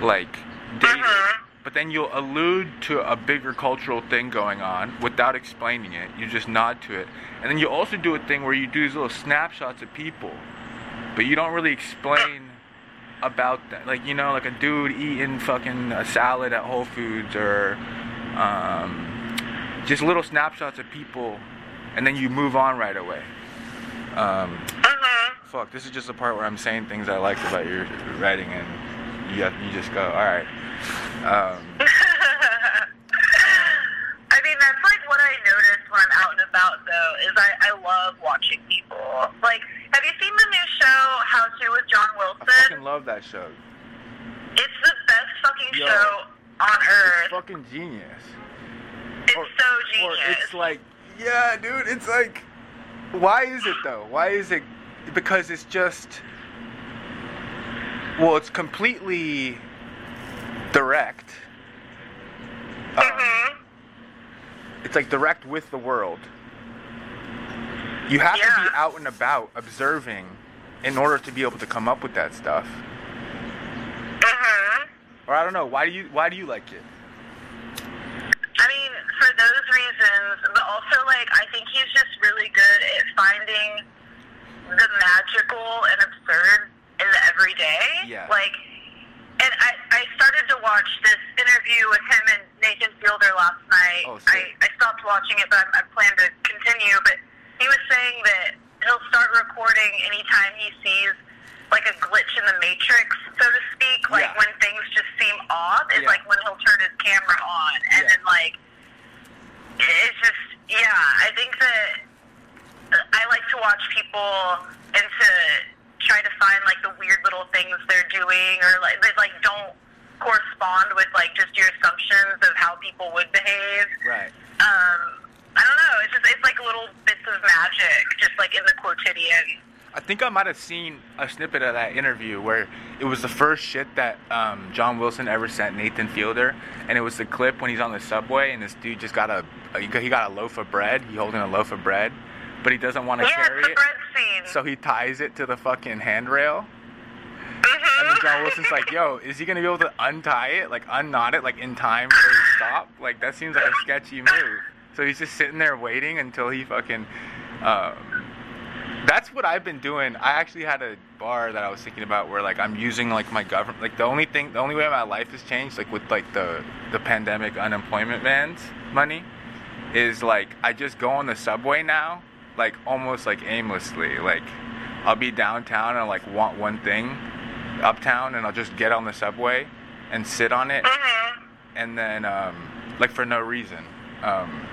like dated. Mhm. But then you'll allude to a bigger cultural thing going on without explaining it. You just nod to it, and then you also do a thing where you do these little snapshots of people, but you don't really explain about that. Like you know, like a dude eating fucking a salad at Whole Foods, or um, just little snapshots of people, and then you move on right away. Um, Mhm. fuck, this is just the part where I'm saying things I liked about your writing, and you have, you just go, all right. Um, I mean, that's like what I notice when I'm out and about, though, is I, I love watching people. Like, have you seen the new show, How To with John Wilson? I fucking love that show. It's the best fucking Yo. show on earth. It's fucking genius. It's or- so Or genius. it's like, yeah, dude, it's like, why is it though? Why is it? Because it's just, well, it's completely direct. Um, Mhm. It's like direct with the world. You have to be out and about observing in order to be able to come up with that stuff. Mhm. Or I don't know, why do you why do you like it? I mean, for those reasons, but also like I think he's just really good at finding the magical and absurd in the everyday. Yeah. Like, and I I started to watch this interview with him and Nathan Fielder last night. Oh, I. I stopped watching it, but I'm, I plan to continue. But he was saying that he'll start recording anytime he sees like a glitch in the matrix, so to speak. Like Yeah. when things just seem off, is Yeah. like when he'll turn his camera on, and Yeah. then like it's just yeah. I think that I like to watch people and to try to find like the weird little things they're doing, or like that like don't correspond with like just your assumptions of how people would behave. Right. Um, I don't know. It's just it's like little bits of magic, just like in the quotidian. I think I might have seen a snippet of that interview where it was the first shit that um, John Wilson ever sent Nathan Fielder, and it was the clip when he's on the subway and this dude just got a he got- a loaf of bread. He holding a loaf of bread, but he doesn't want to Yeah, carry it, bread scene. so he ties it to the fucking handrail. Mhm. And then John Wilson's like, "Yo, is he gonna be able to untie it, like unknot it, like in time for his stop? Like that seems like a sketchy move." So he's just sitting there waiting until he fucking. Um, that's what I've been doing. I actually had a bar that I was thinking about where like I'm using like my government. Like the only thing, the only way my life has changed, like with like the the pandemic unemployment bans money, is like I just go on the subway now, like almost like aimlessly. Like I'll be downtown and like want one thing, uptown, and I'll just get on the subway and sit on it, Mhm. and then um, like for no reason. Um,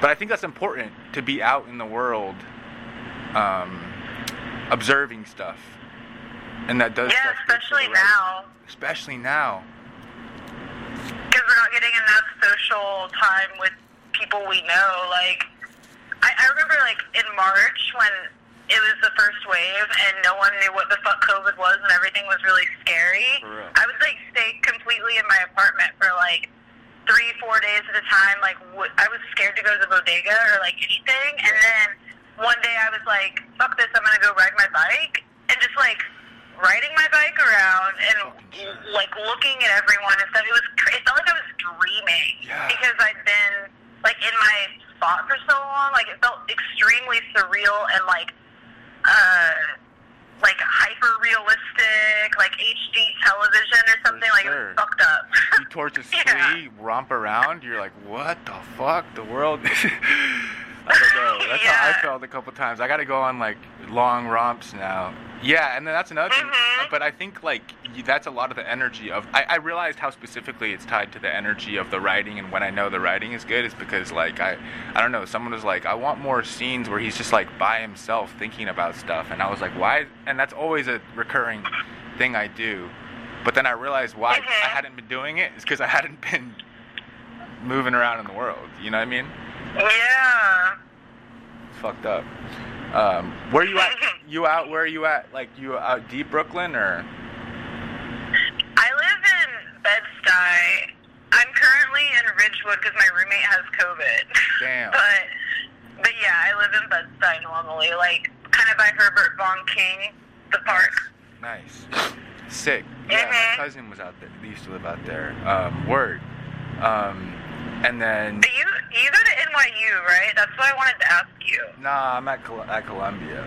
but I think that's important to be out in the world, um, observing stuff, and that does Yeah, especially now. Especially now. because we're not getting enough social time with people we know. Like, I, I remember like in March when it was the first wave and no one knew what the fuck COVID was and everything was really scary. I would like stay completely in my apartment for like three, four days at a time. Like, w- I was scared to go to the bodega or like anything. And then one day I was like, fuck this, I'm gonna go ride my bike and just like riding my bike around and like looking at everyone and stuff. It was it felt like I was dreaming Yeah. because I'd been like in my spot for so long. Like it felt extremely surreal and like uh like hyper realistic, like HD television or something. Like it was fucked up. You torch a Yeah. spree, romp around. You're like, what the fuck? The world. I don't know. That's how I felt a couple times. I got to go on like long romps now. Yeah, and then that's another thing. Mhm. But I think like that's a lot of the energy of. I, I realized how specifically it's tied to the energy of the writing, and when I know the writing is good, is because like I, I don't know. Someone was like, I want more scenes where he's just like by himself thinking about stuff, and I was like, why? And that's always a recurring thing I do. But then I realized why Mhm. I hadn't been doing it is because I hadn't been moving around in the world. You know what I mean? yeah. Fucked up. Um, where you at? You out? Where are you at? Like you out deep Brooklyn or? I live in Bed-Stuy. I'm currently in Ridgewood because my roommate has COVID. Damn. but but yeah, I live in Bed-Stuy normally, like kind of by Herbert von King, the park. Nice. Sick. Yeah, my Mhm. cousin was out there. They used to live out there. Um, word. Um, and then But you you go to NYU, right? That's what I wanted to ask you. nah, I'm at Col- at Columbia.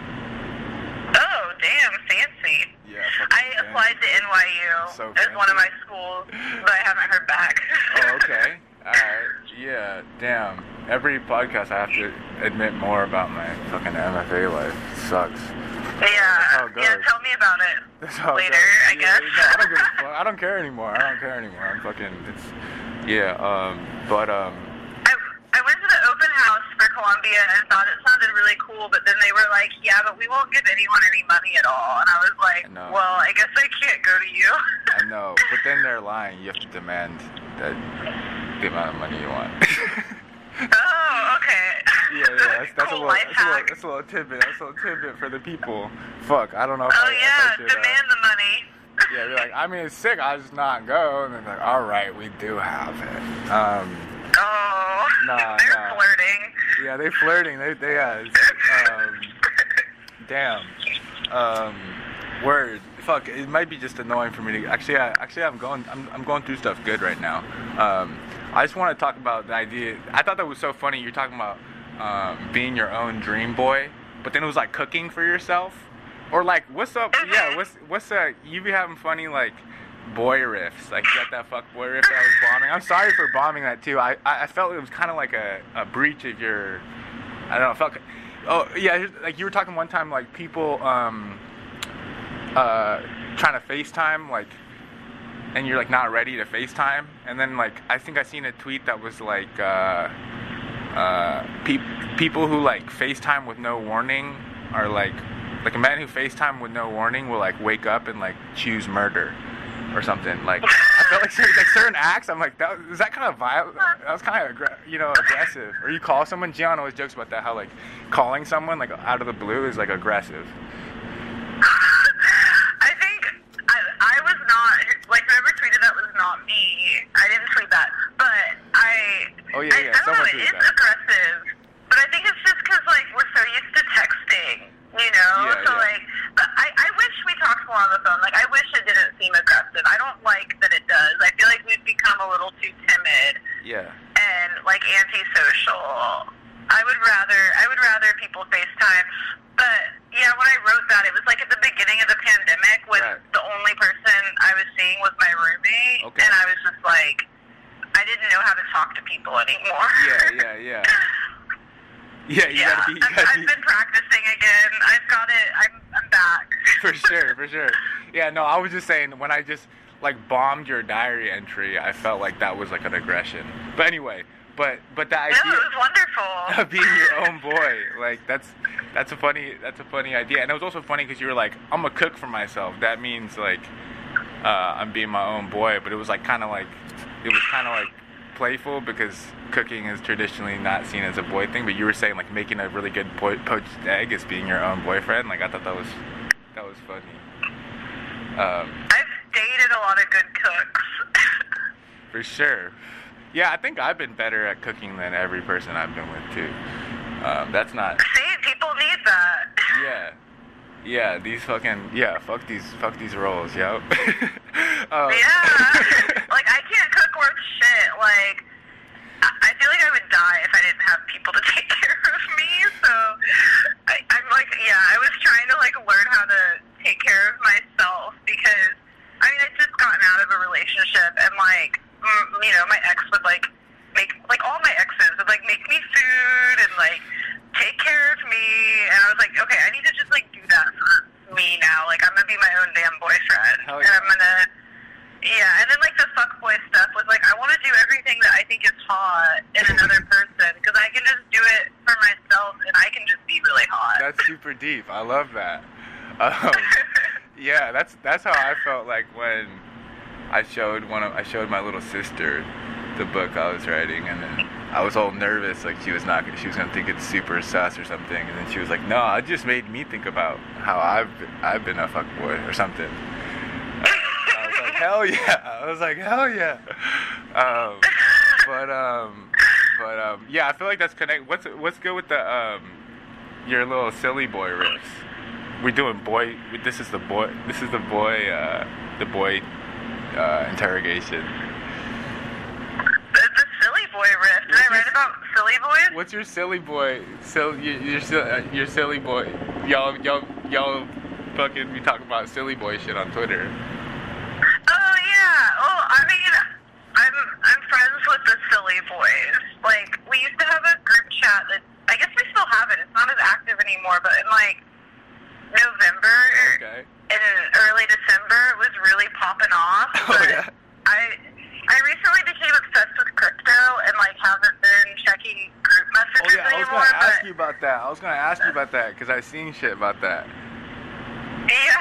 Oh, damn, fancy. Yeah. I fancy. applied to NYU So as one of my schools, but I haven't heard back. Oh, okay. All right. Yeah. Damn. Every podcast, I have to admit more about my fucking MFA life. sucks. yeah. Oh, it Yeah, tell me about it. That's how it Later. I Yeah, guess. no, I don't give a fuck. I don't care anymore. I don't care anymore. I'm fucking. It's. Yeah. Um. But um. I, I went to the open house for Columbia and thought it sounded really cool, but then they were like, yeah, but we won't give anyone any money at all. And I was like, I well, I guess I can't go to you. I know. But then they're lying. You have to demand that the amount of money you want. oh, okay. Yeah, yeah, that's, that's, cool a little, that's, a little, that's a little tidbit. That's a little tidbit for the people. Fuck, I don't know. If oh, I, yeah, I uh, demand the money. Yeah, they're like, I mean, it's sick. I just not go, and they're like, all right, we do have it. Um, Oh, Nah, they're nah. flirting. yeah, they flirting. They, they, yeah. Um, damn. Um, word. Fuck. It might be just annoying for me to. Actually, I, actually, I'm going. I'm, I'm going through stuff good right now. Um, I just want to talk about the idea. I thought that was so funny. You're talking about um, being your own dream boy, but then it was like cooking for yourself, or like what's up? Yeah, what's what's uh You be having funny like boy riffs. Like you got that fuck boy riff that I was bombing. I'm sorry for bombing that too. I I, felt it was kind of like a, a breach of your. I don't know. Felt. Oh yeah, like you were talking one time like people um uh trying to FaceTime like and you're like not ready to FaceTime and then like I think I seen a tweet that was like uh uh peop people who like FaceTime with no warning are like like a man who FaceTime with no warning will like wake up and like choose murder or something like I felt like certain, like certain acts. I'm like, that was, is that kind of violent? That was kind of you know aggressive. Or you call someone. Gian always jokes about that. How like calling someone like out of the blue is like aggressive. I think I, I was not like whoever tweeted that was not me. I didn't tweet that, but I. Oh, yeah, I, yeah, I don't someone know. It tweeted is that. aggressive, but I think it's just because like we're so used to texting, you know. Yeah, so yeah. like, but I I wish we talked more on the phone. Like I wish it didn't seem aggressive. I don't like that it does. I feel like we've become a little too timid Yeah. and like antisocial. I would rather I would rather people FaceTime. But yeah, when I wrote that, it was like at the beginning of the pandemic when Right. the only person I was seeing was my roommate, Okay. and I was just like, I didn't know how to talk to people anymore. Yeah. Yeah. Yeah. Yeah. You yeah, gotta be. You I've, gotta I've be been practicing for sure. For sure. Yeah. No, I was just saying when I just like bombed your diary entry, I felt like that was like an aggression. But anyway. But but the no, idea. wonderful. of being your own boy. Like that's that's a funny that's a funny idea, and it was also funny because you were like, I'm a cook for myself. That means like uh, I'm being my own boy. But it was like kind of like it was kind of like playful because cooking is traditionally not seen as a boy thing. But you were saying like making a really good po- poached egg is being your own boyfriend. Like I thought that was that was funny. Um, I've dated a lot of good cooks. for sure. Yeah, I think I've been better at cooking than every person I've been with too. Um, that's not See, people need that. Yeah. Yeah, these fucking yeah, fuck these fuck these rolls, yo. um, Yeah. like I can't cook worth shit. Like I feel like I would die if I didn't have people to take care of me. So I, I'm like, yeah, I was trying to like learn how to take care of myself because I mean I'd just gotten out of a relationship and like you know my ex would like make like all my exes would like make me food and like take care of me and I was like okay I need to just like do that for me now like I'm gonna be my own damn boyfriend Hell and. I'm gonna yeah, and then like the fuckboy stuff was like I want to do everything that I think is hot in another person because I can just do it for myself and I can just be really hot. that's super deep. I love that. Um, yeah, that's that's how I felt like when I showed one of I showed my little sister the book I was writing, and then I was all nervous, like she was not she was gonna think it's super sus or something, and then she was like, "No, it just made me think about how I've I've been a fuckboy or something." I was like, "Hell yeah!" I was like, "Hell yeah!" Um, but um, but um, yeah, I feel like that's connect. What's what's good with the um, your little silly boy riffs? We're doing boy. This is the boy. This is the boy. Uh, the boy uh, interrogation. the, the silly boy riff. Did I What's write your- about silly boys? What's your silly boy? So your your, uh, your silly boy. Y'all y'all y'all fucking be talking about silly boy shit on Twitter. Oh yeah. Oh, I mean, I'm I'm friends with the silly boys. Like we used to have a group chat that I guess we still have it. It's not as active anymore, but in like November Okay. and early December, it was really popping off. Oh, but yeah? I I recently became obsessed with crypto and like haven't been checking group Oh messages yeah, I was anymore. gonna ask but you about that. I was gonna ask you about that because I've seen shit about that. Yeah.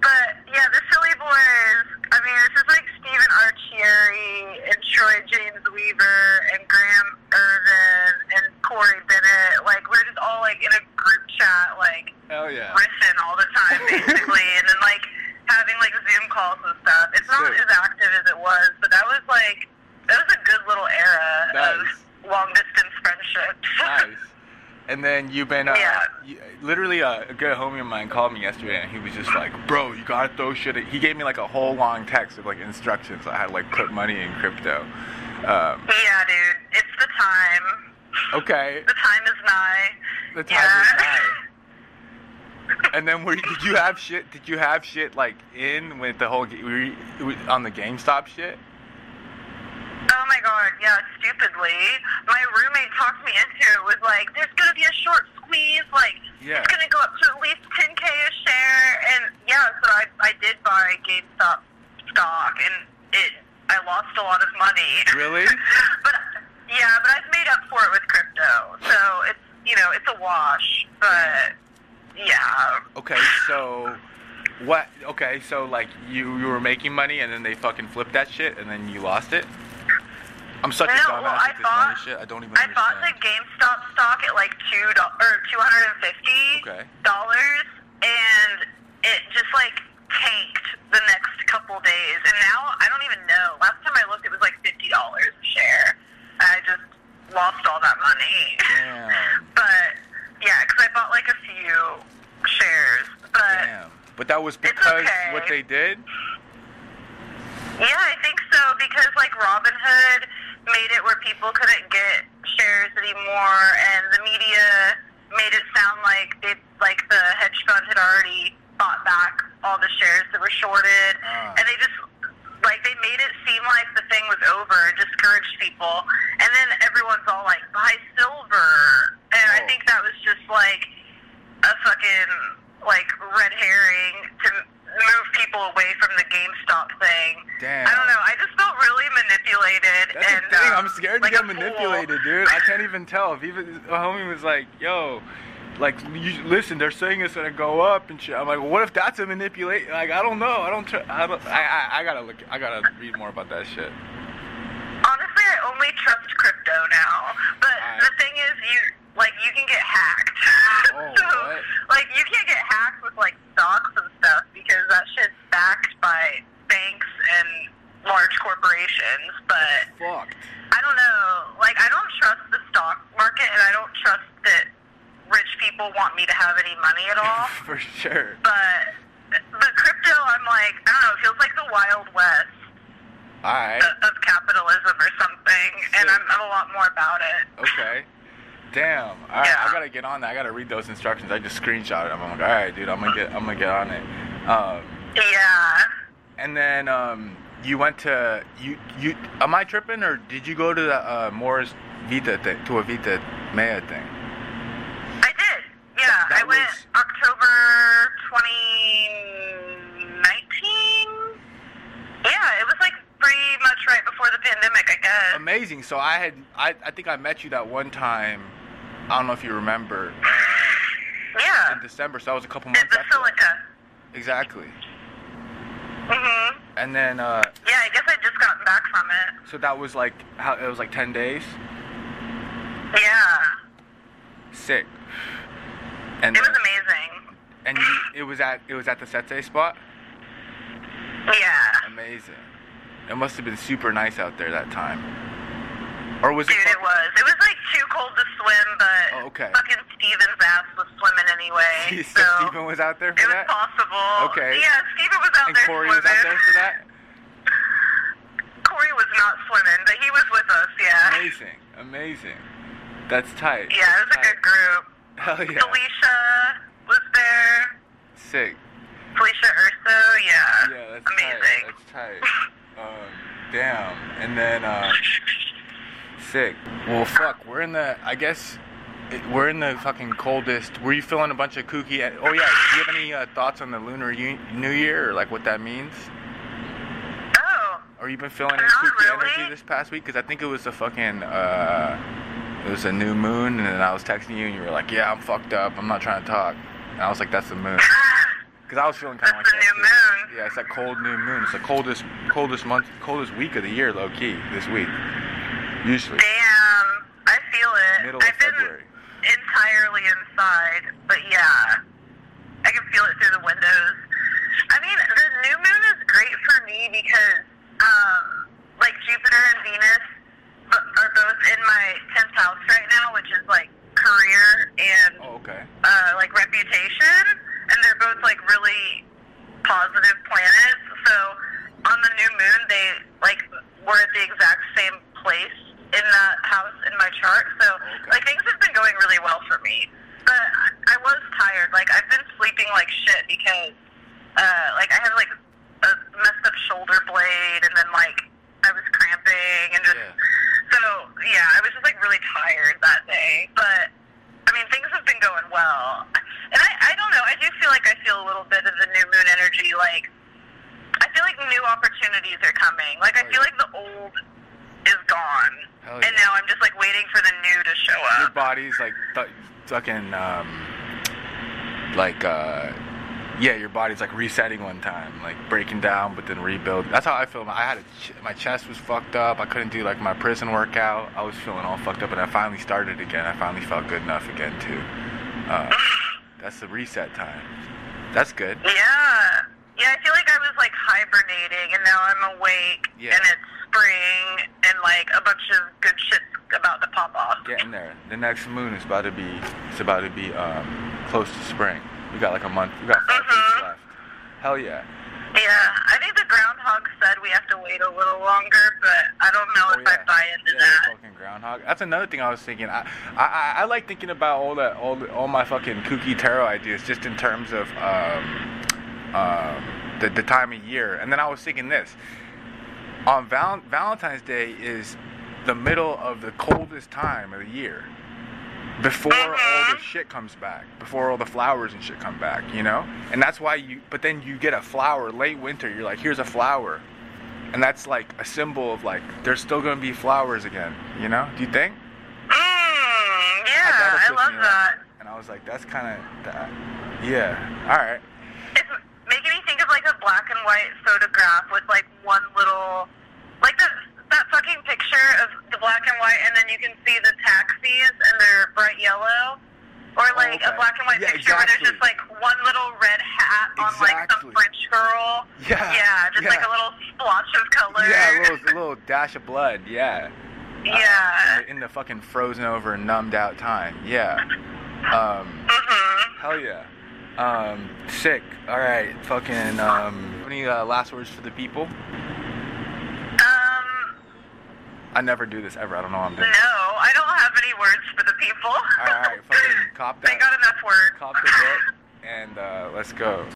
but yeah, the silly boys. I mean, it's just like Stephen Archieri and Troy James Weaver and Graham Irvin and Corey Bennett. Like we're just all like in a group chat, like Hell yeah. riffing all the time, basically, and then like having like Zoom calls and stuff. It's not Sick. as active as it was, but that was like that was a good little era Nice. of long distance friendships. nice. And then you've been, uh, Yeah. literally, uh, a good homie of mine called me yesterday, and he was just like, "Bro, you gotta throw shit." In. He gave me like a whole long text of like instructions. I had like put money in crypto. Um, yeah, dude, it's the time. okay, The time is nigh. the time yeah. is nigh. And then, were, did you have shit? Did you have shit like in with the whole were you, on the GameStop shit? Oh my god, yeah, stupidly. My roommate talked me into it was like, there's gonna be a short squeeze, like Yeah. it's gonna go up to at least ten K a share and yeah, so I I did buy GameStop stock and it I lost a lot of money. Really? but yeah, but I've made up for it with crypto. So it's you know, it's a wash. But yeah. Okay, so What? Okay, so like you you were making money and then they fucking flipped that shit and then you lost it. I'm such a No, dumbass well, I at this bought- money shit. I don't even I bought the. GameStop stock at like two or two hundred and fifty Okay. dollars, and it just like tanked the next couple days. And now I don't even know. Last time I looked, it was like fifty dollars a share. I just lost all that money. Damn. but yeah, because I bought like a few shares. But Damn. But that was because okay. what they did. Yeah, I think so because like Robinhood made it where people couldn't get shares anymore, and the media made it sound like they like the hedge fund had already bought back all the shares that were shorted, Ah. and they just like they made it seem like the thing was over and discouraged people, and then everyone's all like buy silver, and I Oh. think that was just like a fucking like red herring to move people away from the GameStop thing. Damn. I don't know. I just felt really manipulated. That's and, the thing. um, I'm scared to get fool. manipulated, dude. I can't even tell. If even a homie was like, "Yo, like, you, listen, they're saying it's gonna go up and shit." I'm like, "What if that's a manipulate?" Like, I don't know. I don't. Tr- I, don't I, I I gotta look. I gotta read more about that shit. Honestly, I only trust crypto now. But Alright. the thing is, you like you can get hacked. Oh, so, what? like, you can't get hacked with like stocks and stuff because that shit's backed by banks and large corporations. But Fucked. I don't know. Like, I don't trust the stock market, and I don't trust that rich people want me to have any money at all. For sure. but but crypto, I'm like, I don't know. It feels like the wild west All right. of, of capitalism or something, and I'm, I'm a lot more about it. Okay. Damn. All right. I gotta get on that. I gotta read those instructions. I just screenshotted them. I'm like, all right, dude. I'm gonna get. I'm gonna get on it. Um, Yeah. and then um, you went to you you. Am I tripping or did you go to the uh, Moore's Vita thing to a Vita Maya thing? I did. Yeah, That- that I went was- October 2019. Yeah, it was like pretty much right before the pandemic, I guess. Amazing. So I had I I think I met you that one time. I don't know if you remember Yeah. in December. So that was a couple months that. Basilica. Exactly. Mhm. And then uh, Yeah, I guess I just gotten back from it. so that was like how it was like ten days. Yeah. Sick. And It was amazing. and you, it was at it was at the Sete spot. Yeah. Amazing. It must have been super nice out there that time. Or was Dude, it? it was. It was like too cold to swim, but Oh, okay. fucking Steven's ass was swimming anyway. So Stephen was out there it for was possible. Okay. Yeah, Steven was out and there Corey swimming. was out there for that. Corey was not swimming, but he was with us. Yeah. Amazing, amazing. That's tight. Yeah, it was a good group. Hell yeah. Felicia was there. Sick. Felicia Urso. Yeah. Yeah, that's amazing. tight. That's tight. Um, damn. And then uh, sick. Well, fuck. We're in the. I guess. We're in the fucking coldest. Were you feeling a bunch of kooky? Oh yeah. Do you have any uh, thoughts on the Lunar U- New Year or like what that means? oh. Or you been feeling any Not kooky really. energy this past week? Because I think it was a fucking. Uh, it was a new moon, and then I was texting you, and you were like, "Yeah, I'm fucked up. I'm not trying to talk." And I was like, "That's the moon." Because I was feeling kind of like that. new too. moon. Yeah, it's that cold new moon. It's the coldest, coldest month, coldest week of the year, low key. This week, usually Damn. I feel it. middle of I've been February. entirely inside, but yeah, I can feel it through the windows. I mean, the new moon is great for me because, um, like Jupiter and Venus are both in my tenth house right now, which is like career and Oh, okay. uh, like reputation, and they're both like really positive planets. So on the new moon, they like were at the exact same place in that house in my chart. So Okay. like things have been going really well for me. But I, I was tired. Like I've been sleeping like shit because uh, like I had like a messed up shoulder blade, and then like I was cramping and just Yeah. so yeah, I was just like really tired that day. But I mean, things have been going well, and I I don't know. I do feel like I feel a little bit of the new moon energy. Like I feel like new opportunities are coming. Like I Oh, feel yeah. like the old is gone, Hell and yeah. now I'm just like waiting for the new to show Your up. body's like th- fucking um, like uh, yeah, your body's like resetting one time, like breaking down, but then rebuild. That's how I feel. I had ch- my chest was fucked up. I couldn't do like my prison workout. I was feeling all fucked up, and I finally started again. I finally felt good enough again too. Uh, that's the reset time. That's good. Yeah. Yeah, I feel like I was like hibernating and now I'm awake Yeah. and it's spring and like a bunch of good shit's about to pop off. Getting there. The next moon is about to be. It's about to be um, close to spring. We got like a month. We got 5 Mhm. weeks left. Hell yeah. Yeah, I think the groundhog said we have to wait a little longer, but I don't know Oh, if I buy into yeah, that. Fucking groundhog. That's another thing I was thinking. I, I, I- I like thinking about all that, all, the, all my fucking kooky tarot ideas, just in terms of um, um, the, the time of year. And then I was thinking this: on val- Valentine's Day is the middle of the coldest time of the year. Before all the Mhm. shit comes back, before all the flowers and shit come back, you know, and that's why you. But then you get a flower late winter. You're like, here's a flower, and that's like a symbol of like there's still gonna be flowers again. You know? Do you think? Mm, yeah, was I love that. And I was like, that's kind of that. Yeah. All right. It's making me think of like a black and white photograph with like one little, like the, that fucking picture of the black and white, and then you can see the taxis and they're bright yellow. Or like okay. a black and white Yeah, picture where there's just like one little red hat on like some French girl. Yeah, Yeah, just like a little splotch of color. Yeah, a little, a little dash of blood. Yeah. Yeah. Uh, in the fucking frozen over, numbed out time. Yeah. Um. Mhm. Hell yeah. Um. Sick. All right. Fucking. Um. Any uh, last words for the people? I never do this ever. I don't know what I'm doing. No. I don't have any words for the people. All right. Fucking cop that. they got enough words. Cop the bit. And uh, let's go.